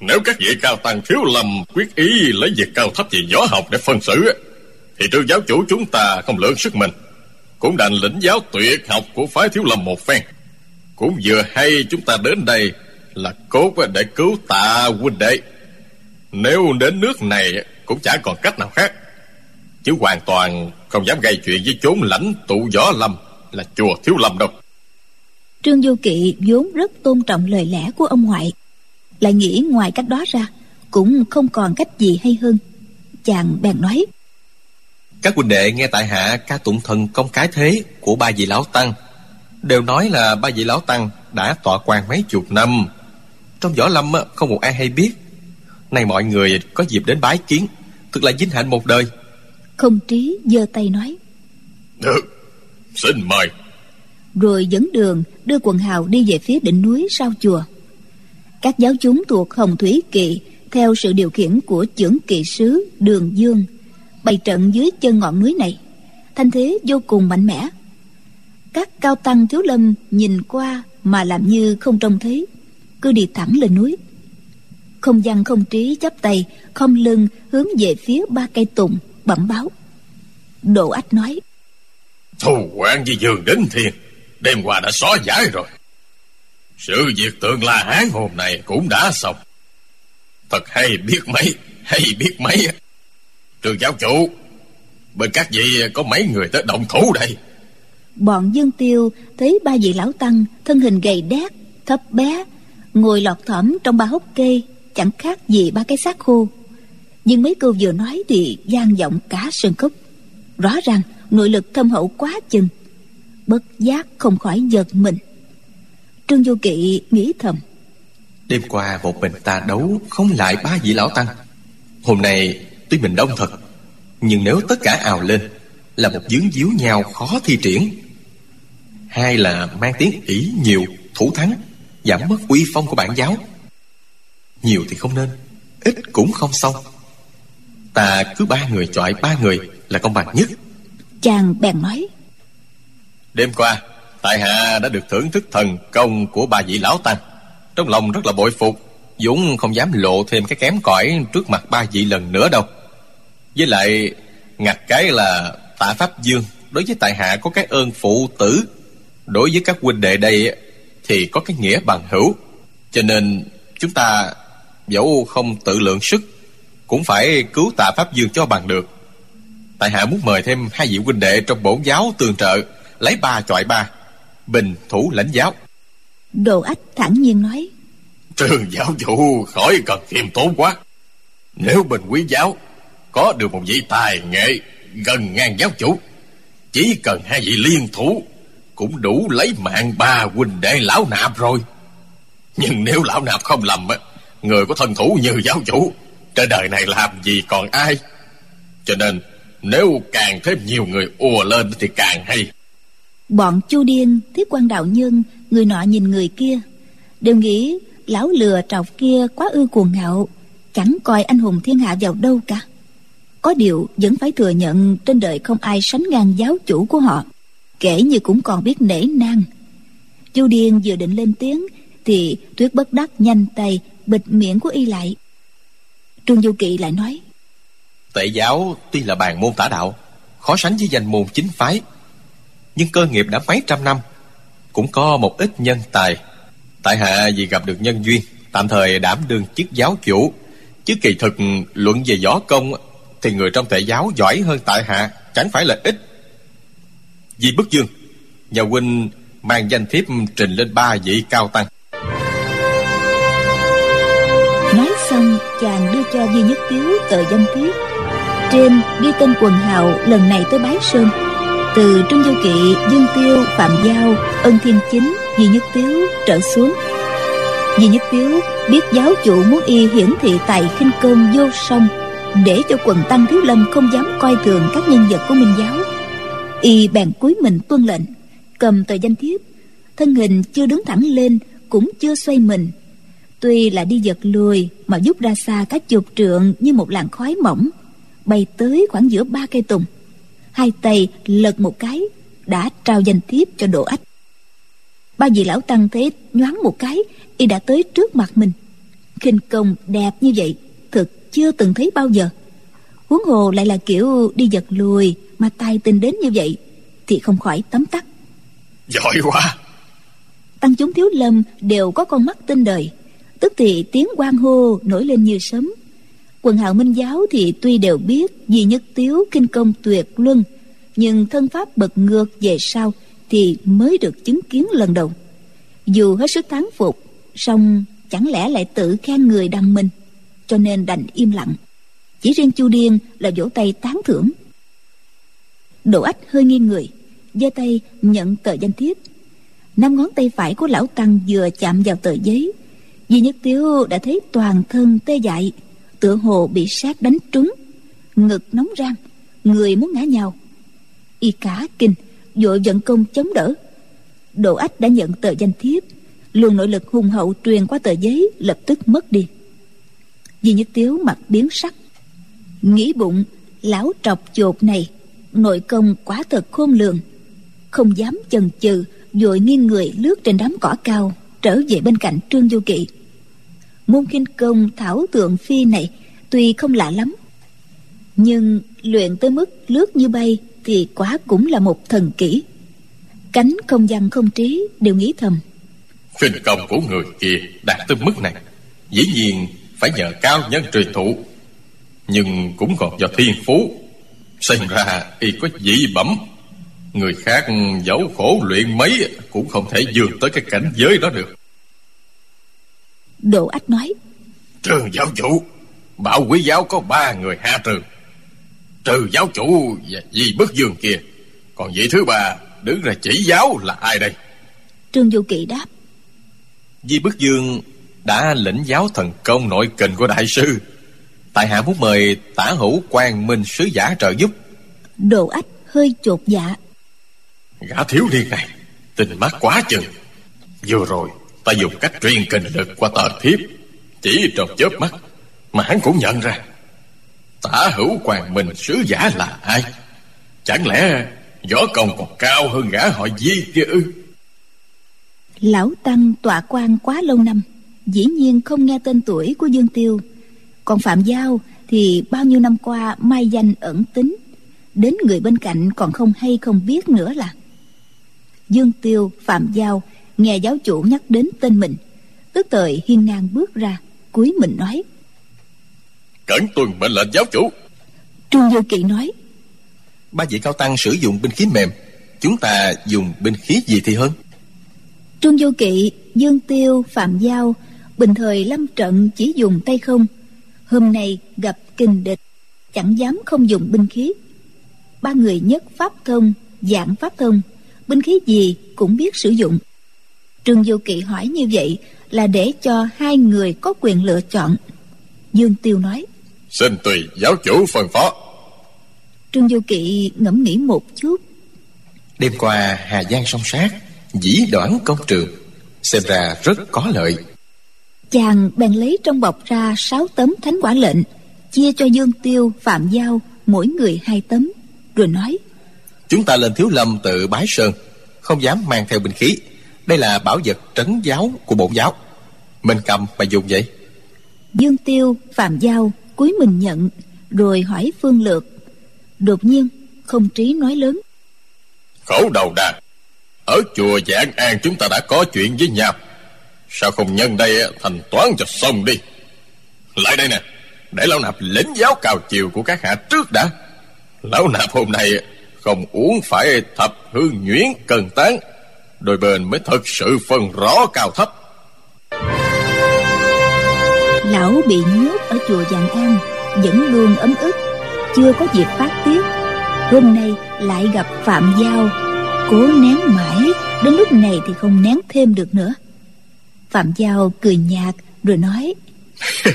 Nếu các vị cao tăng thiếu lầm Quyết ý lấy việc cao thấp về võ học để phân xử Thì trường giáo chủ chúng ta không lượng sức mình cũng đành lĩnh giáo tuyệt học của phái thiếu lâm một phen. Cũng vừa hay chúng ta đến đây Là cốt để cứu tạ huynh đệ. Nếu đến nước này Cũng chẳng còn cách nào khác. Chứ hoàn toàn không dám gây chuyện với chốn lãnh tụ võ lâm Là chùa thiếu lâm đâu. Trương Du Kỵ vốn rất tôn trọng lời lẽ của ông ngoại. Lại nghĩ ngoài cách đó ra, Cũng không còn cách gì hay hơn. Chàng bèn nói các huynh đệ nghe tại hạ ca tụng thần công cái thế Của ba vị lão tăng Đều nói là ba vị lão tăng Đã tọa quan mấy chục năm. Trong võ lâm không một ai hay biết. Nay mọi người có dịp đến bái kiến Thực là vinh hạnh một đời. Không trí giơ tay nói. Được Xin mời. Rồi dẫn đường đưa quần hào đi về phía đỉnh núi sau chùa. Các giáo chúng thuộc Hồng Thủy Kỵ Theo sự điều khiển của trưởng kỵ sứ Đường Dương Bày trận dưới chân ngọn núi này. Thanh thế vô cùng mạnh mẽ. Các cao tăng thiếu lâm nhìn qua Mà làm như không trông thấy, Cứ đi thẳng lên núi. Không văn không trí chắp tay Không lưng hướng về phía ba cây tùng, Bẩm báo. Đồ ách nói, Thù quan với dường đến Thiên, Đêm qua đã xóa giải rồi. Sự việc tượng La Hán hôm nay cũng đã xong. Thật hay biết mấy, Hay biết mấy Trường giáo chủ Bên các vị có mấy người tới động thủ đây Bọn Dương Tiêu thấy ba vị lão tăng thân hình gầy đét, thấp bé, ngồi lọt thỏm trong ba hốc kê, chẳng khác gì ba cái xác khô. Nhưng mấy câu vừa nói thì gian vọng cả sân cốc. Rõ ràng nội lực thâm hậu quá chừng. Bất giác không khỏi giật mình. Trương Vô Kỵ nghĩ thầm. Đêm qua một mình ta đấu không lại ba vị lão tăng Hôm nay tuy mình đông thật Nhưng nếu tất cả ào lên Là một dướng díu nhau khó thi triển. Hai là mang tiếng ỷ nhiều thủ thắng Giảm mất uy phong của bản giáo. Nhiều thì không nên Ít cũng không xong. Ta cứ ba người chọi ba người Là công bằng nhất. Chàng bèn nói. Đêm qua Tại hạ đã được thưởng thức thần công của ba vị lão tăng. Trong lòng rất là bội phục Dũng không dám lộ thêm cái kém cỏi Trước mặt ba vị lần nữa đâu. Với lại, Ngặt cái là tạ Pháp Dương, Đối với tại hạ có cái ơn phụ tử. Đối với các huynh đệ đây Thì có cái nghĩa bằng hữu. Cho nên, chúng ta, Dẫu không tự lượng sức, Cũng phải cứu tạ Pháp Dương cho bằng được. Tại hạ muốn mời thêm hai vị huynh đệ Trong bổn giáo tương trợ, Lấy ba chọi ba. Bình thủ lãnh giáo. Đồ ách thẳng nhiên nói. Trường giáo chủ khỏi cần khiêm tốn quá. Nếu bên quý giáo Có được một vị tài nghệ Gần ngang giáo chủ Chỉ cần hai vị liên thủ Cũng đủ lấy mạng ba huynh đệ lão nạp rồi. Nhưng nếu lão nạp không lầm Người có thân thủ như giáo chủ Trên đời này làm gì còn ai? Cho nên Nếu càng thêm nhiều người ùa lên Thì càng hay. Bọn chu điên, thiết quan đạo nhân Người nọ nhìn người kia Đều nghĩ lão lừa trọc kia quá ư cuồng ngạo, Chẳng coi anh hùng thiên hạ vào đâu cả. Có điều vẫn phải thừa nhận Trên đời không ai sánh ngang giáo chủ của họ, Kể như cũng còn biết nể nang. Chu Điên vừa định lên tiếng, Thì Tuyết bất đắc nhanh tay Bịt miệng của y lại. Trương Du Kỵ lại nói, Tệ giáo tuy là bàn môn tả đạo, Khó sánh với danh môn chính phái, Nhưng cơ nghiệp đã mấy trăm năm, Cũng có một ít nhân tài Tại hạ vì gặp được nhân duyên Tạm thời đảm đương chức giáo chủ. Chứ kỳ thực luận về võ công Thì người trong tệ giáo giỏi hơn tại hạ Chẳng phải là ít. Vì bức dương Nhà huynh mang danh thiếp trình lên ba vị cao tăng. Nói xong chàng đưa cho Duy Nhất Tiếu tờ danh thiếp. Trên ghi tên quần hào lần này tới Bái Sơn. Từ Trung Du Kỵ, Dương Tiêu, Phạm Giao, Ân Thiên Chính, Di Nhất Tiếu trở xuống. Di Nhất Tiếu biết giáo chủ muốn y hiển thị tài khinh công vô song, Để cho quần tăng thiếu lâm không dám coi thường các nhân vật của Minh giáo. Y bèn cúi mình tuân lệnh, Cầm tờ danh thiếp, Thân hình chưa đứng thẳng lên Cũng chưa xoay mình. Tuy là đi giật lùi Mà giúp ra xa các chục trượng như một làn khói mỏng, Bay tới khoảng giữa ba cây tùng. Hai tay lật một cái, Đã trao danh thiếp cho độ ách ba vị lão tăng thế nhoáng một cái y đã tới trước mặt mình. Khinh công đẹp như vậy thực chưa từng thấy bao giờ. Huống hồ lại là kiểu đi giật lùi mà tay tình đến như vậy thì không khỏi tấm tắc. Giỏi quá. Tăng chúng thiếu lâm đều có con mắt tinh đời tức thì tiếng quan hô nổi lên như sấm. Quần hào minh giáo thì tuy đều biết vì nhất tiếu kinh công tuyệt luân nhưng thân pháp bật ngược về sau thì mới được chứng kiến lần đầu. Dù hết sức thán phục, song chẳng lẽ lại tự khen người đăng minh cho nên đành im lặng. Chỉ riêng chu điên là vỗ tay tán thưởng. Độ ách hơi nghiêng người, giơ tay nhận tờ danh thiếp. Năm ngón tay phải của lão tăng vừa chạm vào tờ giấy. Di Nhất Tiếu đã thấy toàn thân tê dại, Tựa hồ bị sát đánh trúng. Ngực nóng rang, Người muốn ngã nhào. Y cả kinh vội vận công chống đỡ. Độ ách đã nhận tờ danh thiếp. Luồng nội lực hùng hậu truyền qua tờ giấy lập tức mất đi. Di nhất tiếu mặt biến sắc. Nghĩ bụng, lão trọc chột này, nội công quá thật khôn lường. Không dám chần chừ vội nghiêng người lướt trên đám cỏ cao, trở về bên cạnh trương du kỵ. Môn kinh công thảo tượng phi này tuy không lạ lắm, nhưng luyện tới mức lướt như bay thì quá cũng là một thần kỹ cánh không văn không trí đều nghĩ thầm. Khinh công của người kia đạt tới mức này dĩ nhiên phải nhờ cao nhân truyền thụ. Nhưng cũng còn do thiên phú xem ra y có dị bẩm. Người khác dẫu khổ luyện mấy cũng không thể vươn tới cái cảnh giới đó được. Độ ách nói trường giáo chủ bảo quý giáo có ba người hạ trường trừ giáo chủ và di bức dương kia còn vị thứ ba đứng ra chỉ giáo là ai đây? Trương du kỵ đáp. Di bức dương đã lĩnh giáo thần công nội kình của đại sư. Tại hạ muốn mời tả hữu quan minh sứ giả trợ giúp. Đồ ách hơi chột dạ. Gã thiếu niên này tình mắt quá chừng. Vừa rồi ta dùng cách truyền kình lực qua tờ thiếp chỉ trong chớp mắt mà hắn cũng nhận ra tả hữu quan mình sứ giả là ai? Chẳng lẽ võ công còn cao hơn gã họ di kia ư? Lão tăng tọa quan quá lâu năm, dĩ nhiên không nghe tên tuổi của dương tiêu. Còn phạm giao thì bao nhiêu năm qua mai danh ẩn tính. Đến người bên cạnh còn không hay không biết nữa là. Dương tiêu, phạm giao nghe giáo chủ nhắc đến tên mình, tức thời hiên ngang bước ra cúi mình nói cẩn tuân mệnh lệnh giáo chủ. Trung vô kỵ nói ba vị cao tăng sử dụng binh khí mềm. Chúng ta dùng binh khí gì thì hơn? Trung vô kỵ dương tiêu phạm giao bình thời lâm trận chỉ dùng tay không. Hôm nay gặp kình địch chẳng dám không dùng binh khí. Ba người nhất pháp thông dạng pháp thông. Binh khí gì cũng biết sử dụng. Trương du kỵ hỏi như vậy là để cho hai người có quyền lựa chọn. Dương tiêu nói xin tùy giáo chủ phân phó. Trương du kỵ ngẫm nghĩ một chút. Đêm qua hà giang song sát dĩ đoản công trường. Xem ra rất có lợi. Chàng bèn lấy trong bọc ra sáu tấm thánh quả lệnh chia cho dương tiêu phạm giao mỗi người hai tấm rồi nói chúng ta lên thiếu lâm tự bái sơn không dám mang theo binh khí. Đây là bảo vật trấn giáo của bổn giáo. Mình cầm mà dùng vậy. Dương tiêu phạm giao cúi mình nhận, rồi hỏi phương lược. Đột nhiên, không trí nói lớn. Khẩu đầu đà ở chùa giảng an chúng ta đã có chuyện với nhau. Sao không nhân đây thành toán cho xong đi? Lại đây nè, để lão nạp lĩnh giáo cào chiều của các hạ trước đã. Lão nạp hôm nay không uống phải thập hương nhuyễn cần tán, đôi bên mới thật sự phân rõ cao thấp lão bị nhốt ở chùa Giàng An vẫn luôn ấm ức chưa có dịp phát tiết. Hôm nay lại gặp phạm giao cố nén mãi đến lúc này thì không nén thêm được nữa. Phạm giao cười nhạt rồi nói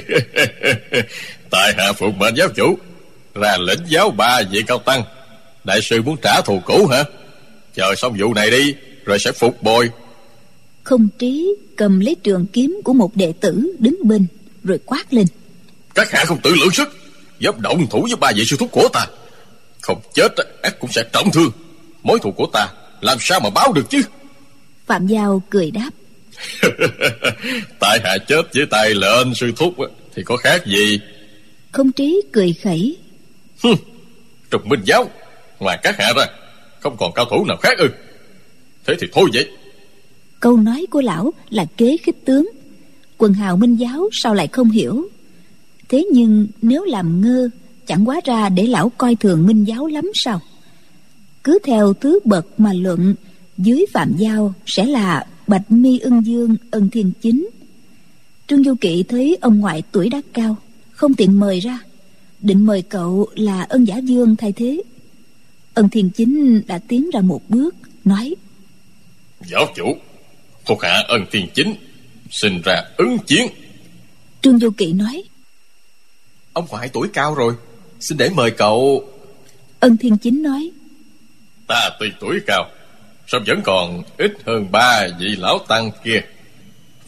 tại hạ phục mệnh giáo chủ ra lệnh giáo ba vị cao tăng. Đại sư muốn trả thù cũ hả? Chờ xong vụ này đi rồi sẽ phục bồi. Không trí cầm lấy trường kiếm của một đệ tử đứng bên rồi quát lên. Các hạ không tự lượng sức dám động thủ với ba vị sư thúc của ta. Không chết ác cũng sẽ trọng thương. Mối thù của ta làm sao mà báo được chứ? Phạm giao cười đáp. Tại hạ chết với tay lệnh sư thúc thì có khác gì? Không trí cười khẩy. Trùng minh giáo ngoài các hạ ra không còn cao thủ nào khác ư? Thế thì thôi vậy. Câu nói của lão là kế khích tướng quần hào minh giáo sao lại không hiểu? Thế nhưng nếu làm ngơ, chẳng quá ra để lão coi thường minh giáo lắm sao? Cứ theo thứ bậc mà luận, dưới phạm giao sẽ là bạch mi ưng dương, ân thiên chính. Trương du kỵ thấy ông ngoại tuổi đã cao, không tiện mời ra. Định mời cậu là ân giả dương thay thế. Ân thiên chính đã tiến ra một bước, nói, giáo chủ, thuộc hạ ân thiên chính sinh ra ứng chiến. Trương du kỵ nói ông ngoại tuổi cao rồi xin để mời cậu. Ân thiên chính nói ta tuy tuổi cao song vẫn còn ít hơn ba vị lão tăng kia.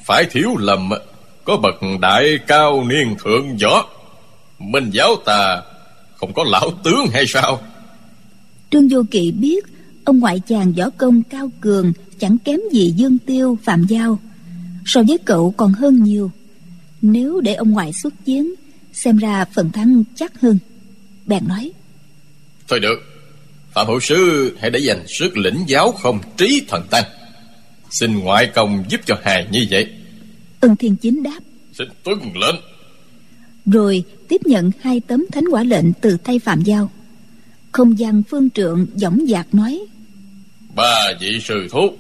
Phải thiếu lầm có bậc đại cao niên thượng võ. Minh giáo ta không có lão tướng hay sao? Trương vô kỵ biết ông ngoại chàng võ công cao cường chẳng kém gì dương tiêu phạm giao so với cậu còn hơn nhiều. Nếu để ông ngoại xuất chiến xem ra phần thắng chắc hơn. Bèn nói thôi được phạm hữu sư hãy để dành sức lĩnh giáo không trí thần tăng. Xin ngoại công giúp cho hài như vậy. Ân thiên chính đáp xin tuân lệnh. rồi tiếp nhận hai tấm thánh quả lệnh từ tay phạm giao. Không gian phương trượng dõng dạc nói ba vị sư thúc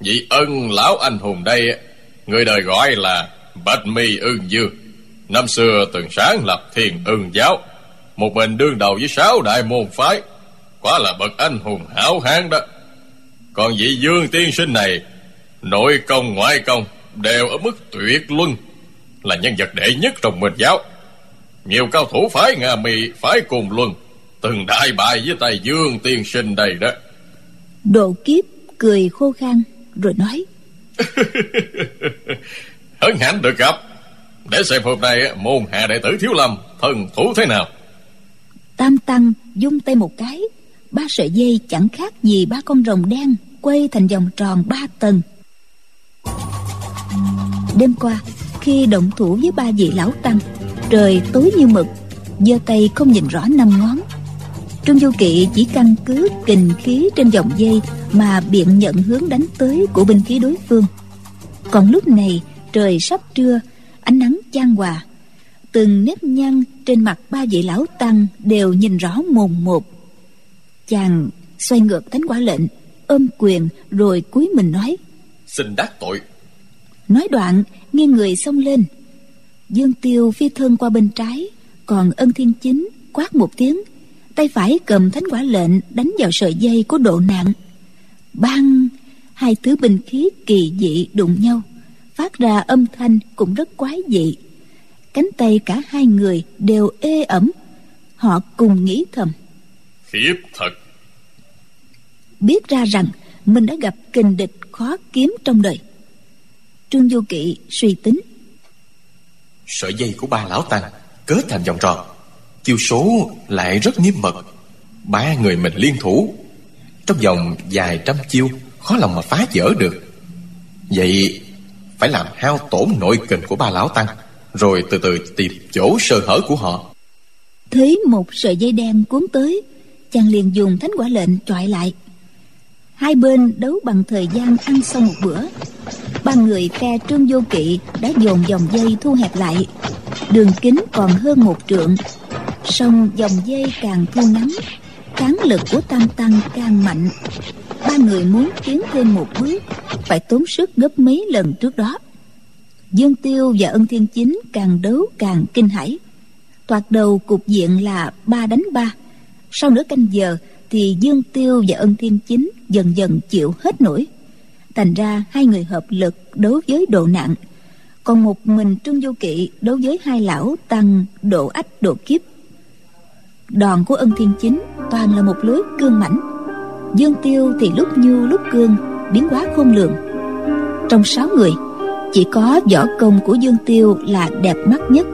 vị ân lão anh hùng đây người đời gọi là bạch mi ưng dương năm xưa từng sáng lập thiền ưng giáo, một mình đương đầu với sáu đại môn phái. Quá là bậc anh hùng hảo hán đó. Còn vị dương tiên sinh này, nội công, ngoại công đều ở mức tuyệt luân, là nhân vật đệ nhất trong mình giáo. Nhiều cao thủ phái nga mì phái cùng luân, từng đại bại với tay dương tiên sinh đây đó. Độ kiếp cười khô khan, rồi nói hân hạnh được gặp. Để xem hôm nay môn hạ đệ tử thiếu lâm thần thủ thế nào. Tam tăng dung tay một cái. Ba sợi dây chẳng khác gì ba con rồng đen quay thành vòng tròn ba tầng. Đêm qua, khi động thủ với ba vị lão tăng, trời tối như mực, giơ tay không nhìn rõ năm ngón trương du kỵ chỉ căn cứ kình khí trên dòng dây mà biện nhận hướng đánh tới của binh khí đối phương. Còn lúc này trời sắp trưa ánh nắng chan hòa. Từng nếp nhăn trên mặt ba vị lão tăng đều nhìn rõ mồn một. Chàng xoay ngược thánh quả lệnh ôm quyền rồi cúi mình nói xin đắc tội. Nói đoạn nghiêng người xông lên. Dương tiêu phi thân qua bên trái còn ân thiên chính quát một tiếng tay phải cầm thánh quả lệnh đánh vào sợi dây của độ nạn. Băng hai thứ binh khí kỳ dị đụng nhau phát ra âm thanh cũng rất quái dị. Cánh tay cả hai người đều ê ẩm họ cùng nghĩ thầm. Khiếp thật. Biết ra rằng mình đã gặp kình địch khó kiếm trong đời. Trương du kỵ suy tính. Sợi dây của ba lão tăng kết thành vòng tròn chiêu số lại rất nghiêm mật. Ba người mình liên thủ. Trong vòng vài trăm chiêu, khó lòng mà phá vỡ được. Vậy phải làm hao tổn nội kình của ba lão tăng, rồi từ từ tìm chỗ sơ hở của họ. Thấy một sợi dây đen cuốn tới, chàng liền dùng thánh quả lệnh trọi lại. Hai bên đấu bằng thời gian ăn xong một bữa. Ba người phe trương vô kỵ đã dồn dòng dây thu hẹp lại. Đường kính còn hơn một trượng song dòng dây càng thu ngắn kháng lực của tam tăng càng mạnh. Ba người muốn tiến thêm một bước, phải tốn sức gấp mấy lần trước đó. Dương tiêu và ân thiên chính càng đấu càng kinh hãi. Toạt đầu cục diện là ba đánh ba. Sau nửa canh giờ thì dương tiêu và ân thiên chính dần dần chịu hết nổi. Thành ra hai người hợp lực đấu với độ nặng còn một mình trương du kỵ đấu với hai lão tăng độ ách độ kiếp đòn của ân thiên chính toàn là một lưới cương mảnh dương tiêu thì lúc nhu lúc cương, biến quá khôn lường. Trong sáu người, chỉ có võ công của dương tiêu là đẹp mắt nhất.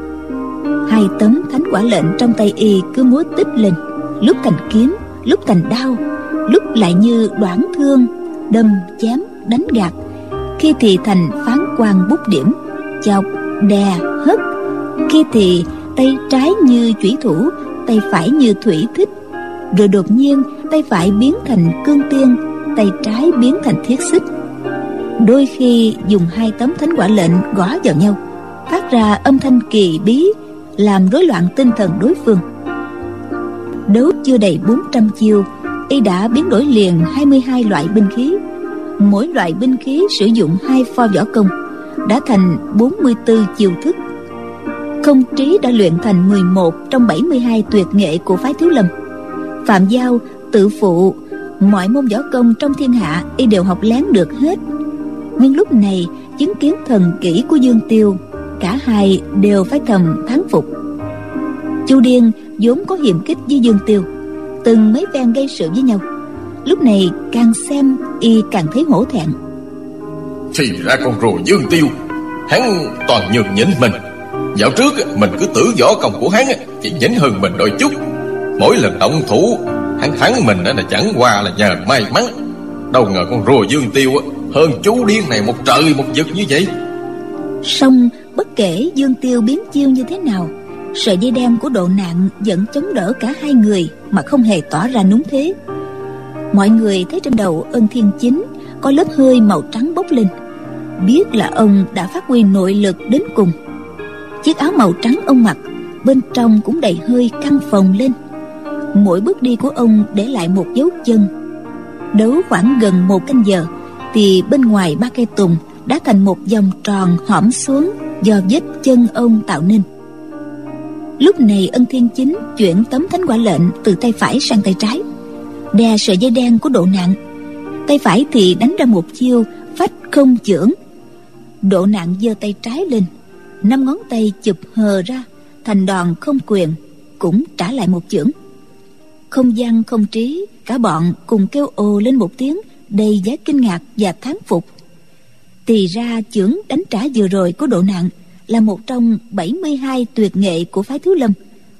Hai tấm thánh quả lệnh trong tay y cứ múa tích lên, lúc thành kiếm, lúc thành đao, lúc lại như đoạn thương, đâm, chém, đánh gạt. Khi thì thành phán quan bút điểm, chọc, đè, hất. Khi thì tay trái như chủy thủ tay phải như thủy thích. Rồi đột nhiên, tay phải biến thành cương tiên, tay trái biến thành thiết xích. Đôi khi dùng hai tấm thánh quả lệnh gõ vào nhau, phát ra âm thanh kỳ bí, làm rối loạn tinh thần đối phương. Đấu chưa đầy 400 chiêu, y đã biến đổi liền 22 loại binh khí. Mỗi loại binh khí sử dụng hai pho võ công, đã thành 44 chiêu thức không trí đã luyện thành 11 trong 72 tuyệt nghệ của phái thiếu lâm. Phạm giao, tự phụ, mọi môn võ công trong thiên hạ y đều học lén được hết. Nhưng lúc này, chứng kiến thần kỹ của dương tiêu, cả hai đều phải thầm thắng phục. Chu điên vốn có hiềm khích với dương tiêu, từng mấy phen gây sự với nhau. Lúc này càng xem y càng thấy hổ thẹn. Thì ra con rùa dương tiêu, hắn toàn nhường nhịn mình dạo trước, mình cứ tưởng võ công của hắn, chỉ nhỉnh hơn mình đôi chút. Mỗi lần động thủ, hắn thắng mình là chẳng qua là nhờ may mắn. Đâu ngờ con rùa dương tiêu hơn chú điên này một trời một vực như vậy. Xong bất kể dương tiêu biến chiêu như thế nào, sợi dây đen của độ nạn vẫn chống đỡ cả hai người mà không hề tỏ ra núng thế. Mọi người thấy trên đầu ân thiên chính có lớp hơi màu trắng bốc lên. Biết là ông đã phát huy nội lực đến cùng chiếc áo màu trắng ông mặc, bên trong cũng đầy hơi căng phồng lên. Mỗi bước đi của ông để lại một dấu chân. Đấu khoảng gần một canh giờ, thì bên ngoài ba cây tùng đã thành một vòng tròn hõm xuống do vết chân ông tạo nên. Lúc này ân thiên chính chuyển tấm thánh quả lệnh từ tay phải sang tay trái, đè sợi dây đen của độ nạn. Tay phải thì đánh ra một chiêu phách không chưởng. Độ nạn giơ tay trái lên năm ngón tay chụp hờ ra, thành đòn không quyền, cũng trả lại một chưởng. Không gian không trí, cả bọn cùng kêu ồ lên một tiếng, đầy giá kinh ngạc và thán phục. Thì ra chưởng đánh trả vừa rồi của độ nạn là một trong 72 tuyệt nghệ của phái thiếu lâm,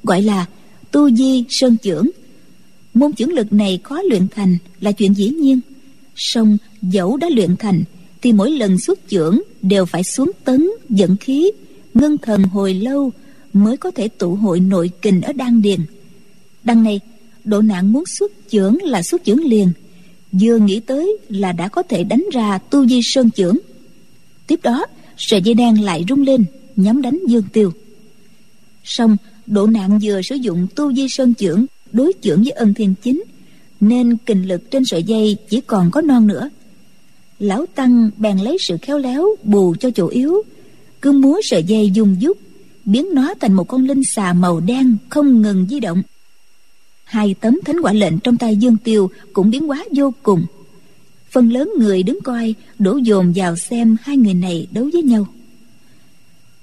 gọi là tu di sơn chưởng. Môn chưởng lực này khó luyện thành là chuyện dĩ nhiên. Song dẫu đã luyện thành, thì mỗi lần xuất chưởng đều phải xuống tấn dẫn khí ngân thần hồi lâu mới có thể tụ hội nội kình ở đan điền. Đằng này độ nạn muốn xuất chưởng là xuất chưởng liền, vừa nghĩ tới là đã có thể đánh ra tu di sơn chưởng tiếp đó, sợi dây đen lại rung lên, nhắm đánh dương tiêu. Song độ nạn vừa sử dụng tu di sơn chưởng đối chưởng với ân thiên chính, nên kình lực trên sợi dây chỉ còn có non nữa. Lão tăng bèn lấy sự khéo léo bù cho chỗ yếu cứ múa sợi dây dùng dút biến nó thành một con linh xà màu đen không ngừng di động. Hai tấm thánh quả lệnh trong tay dương tiêu cũng biến hóa vô cùng. Phần lớn người đứng coi, đổ dồn vào xem hai người này đấu với nhau.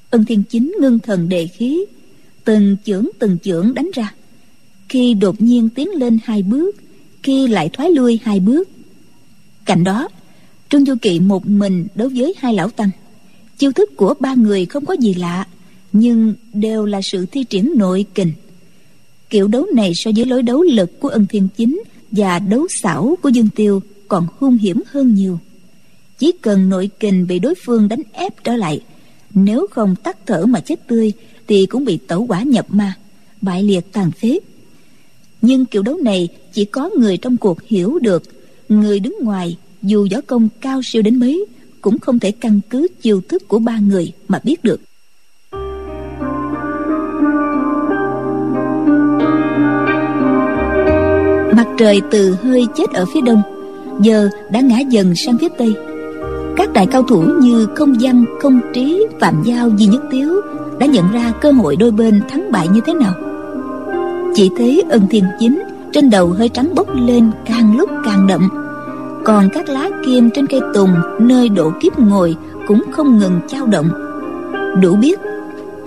Ân thiên chính ngưng thần đề khí, từng chưởng từng chưởng đánh ra. Khi đột nhiên tiến lên hai bước, khi lại thoái lui hai bước, cạnh đó, trương du kỵ một mình đối với hai lão tăng chiêu thức của ba người không có gì lạ, nhưng đều là sự thi triển nội kình. Kiểu đấu này so với lối đấu lực của ân thiên chính và đấu xảo của dương tiêu còn hung hiểm hơn nhiều. Chỉ cần nội kình bị đối phương đánh ép trở lại, nếu không tắt thở mà chết tươi thì cũng bị tẩu quả nhập ma, bại liệt tàn phế. Nhưng kiểu đấu này chỉ có người trong cuộc hiểu được, người đứng ngoài dù võ công cao siêu đến mấy cũng không thể căn cứ chiêu thức của ba người mà biết được. Mặt trời từ hơi chết ở phía đông, giờ đã ngã dần sang phía tây. Các đại cao thủ như không văn không trí, phạm giao, di nhất tiếu đã nhận ra cơ hội đôi bên thắng bại như thế nào. Chỉ thấy ân thiên chính trên đầu hơi trắng bốc lên càng lúc càng đậm còn các lá kim trên cây tùng nơi độ kiếp ngồi cũng không ngừng trao động. Đủ biết,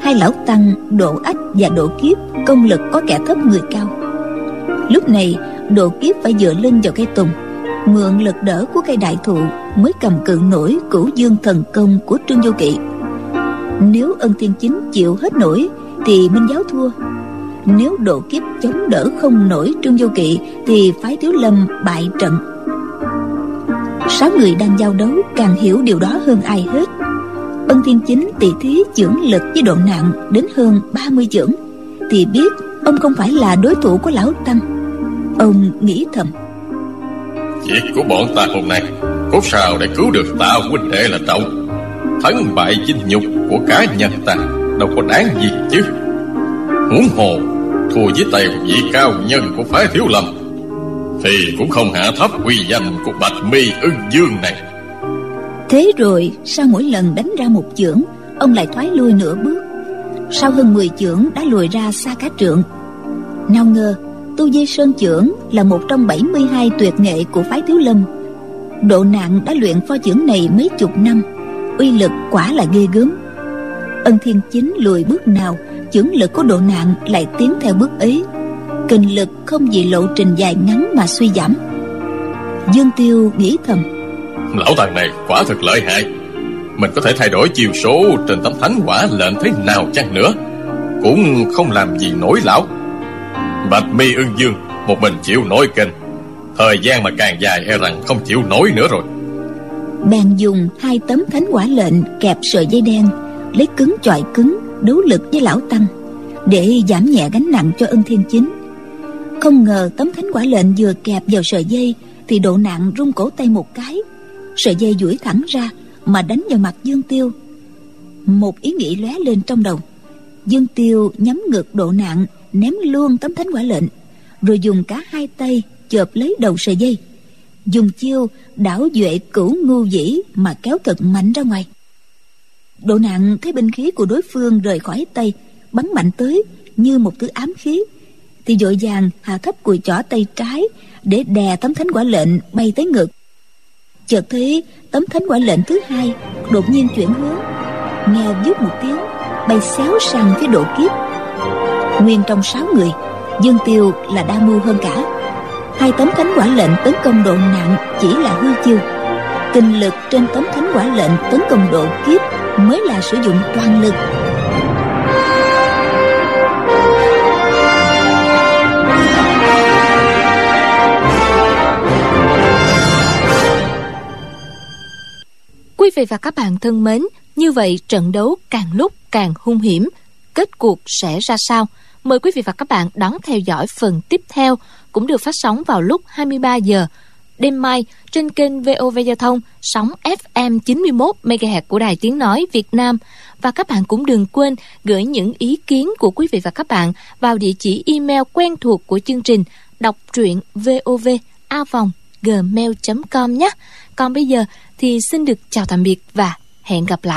hai lão tăng độ ách và độ kiếp công lực có kẻ thấp người cao. Lúc này, độ kiếp phải dựa lưng vào cây tùng. Mượn lực đỡ của cây đại thụ mới cầm cự nổi cửu dương thần công của trương vô kỵ. Nếu ân thiên chính chịu hết nổi, thì minh giáo thua. Nếu độ kiếp chống đỡ không nổi trương vô kỵ, thì phái thiếu lâm bại trận sáu người đang giao đấu càng hiểu điều đó hơn ai hết. Ân thiên chính tỷ thí, chưởng lực với độ nặng đến hơn 30 chưởng. Thì biết ông không phải là đối thủ của lão tăng. Ông nghĩ thầm. Việc của bọn ta hôm nay cốt sao để cứu được ta, huynh đệ là trọng thắng bại chinh nhục của cá nhân ta đâu có đáng gì chứ. Huống hồ, thua với tay vị cao nhân của phái thiếu lầm thì cũng không hạ thấp uy danh của bạch mi ưng dương này. Thế rồi, sau mỗi lần đánh ra một chưởng, ông lại thoái lui nửa bước. Sau hơn 10 chưởng đã lùi ra xa cá trượng. Nào ngờ, tu di sơn chưởng là một trong 72 tuyệt nghệ của phái thiếu lâm. Độ nặng đã luyện pho chưởng này mấy chục năm, uy lực quả là ghê gớm. Ân thiên chính lùi bước nào, chưởng lực của độ nặng lại tiến theo bước ấy kinh lực không vì lộ trình dài ngắn mà suy giảm. Dương tiêu nghĩ thầm lão tàng này quả thật lợi hại. Mình có thể thay đổi chiều số trên tấm thánh quả lệnh thế nào chăng nữa cũng không làm gì nổi lão. Bạch mi ưng dương một mình chịu nổi kênh thời gian mà càng dài e rằng không chịu nổi nữa rồi. Bèn dùng hai tấm thánh quả lệnh kẹp sợi dây đen lấy cứng chọi cứng đấu lực với lão tăng để giảm nhẹ gánh nặng cho ân thiên chính không ngờ tấm thánh quả lệnh vừa kẹp vào sợi dây thì độ nặng rung cổ tay một cái. Sợi dây duỗi thẳng ra mà đánh vào mặt dương tiêu. Một ý nghĩ lóe lên trong đầu. Dương tiêu nhắm ngược độ nặng, ném luôn tấm thánh quả lệnh, rồi dùng cả hai tay chộp lấy đầu sợi dây. Dùng chiêu đảo duệ cửu ngu dĩ mà kéo thật mạnh ra ngoài. Độ nặng thấy binh khí của đối phương rời khỏi tay, bắn mạnh tới như một thứ ám khí thì dội vàng hạ thấp cùi chỏ tay trái để đè tấm thánh quả lệnh bay tới ngực. Chợt thấy tấm thánh quả lệnh thứ hai đột nhiên chuyển hướng, nghe vút một tiếng, bay xéo sang phía độ kiếp. Nguyên trong sáu người, dương tiêu là đa mưu hơn cả. Hai tấm thánh quả lệnh tấn công độ nặng chỉ là hư chiêu. Kinh lực trên tấm thánh quả lệnh tấn công độ kiếp mới là sử dụng toàn lực. Quý vị và các bạn thân mến, như vậy trận đấu càng lúc càng hung hiểm. Kết cuộc sẽ ra sao? Mời quý vị và các bạn đón theo dõi phần tiếp theo cũng được phát sóng vào lúc 23 giờ đêm mai trên kênh VOV Giao thông sóng FM 91 MHz của Đài Tiếng nói Việt Nam và các bạn cũng đừng quên gửi những ý kiến của quý vị và các bạn vào địa chỉ email quen thuộc của chương trình đọc truyện vov a vòng gmail.com nhé. Còn bây giờ thì xin được chào tạm biệt và hẹn gặp lại.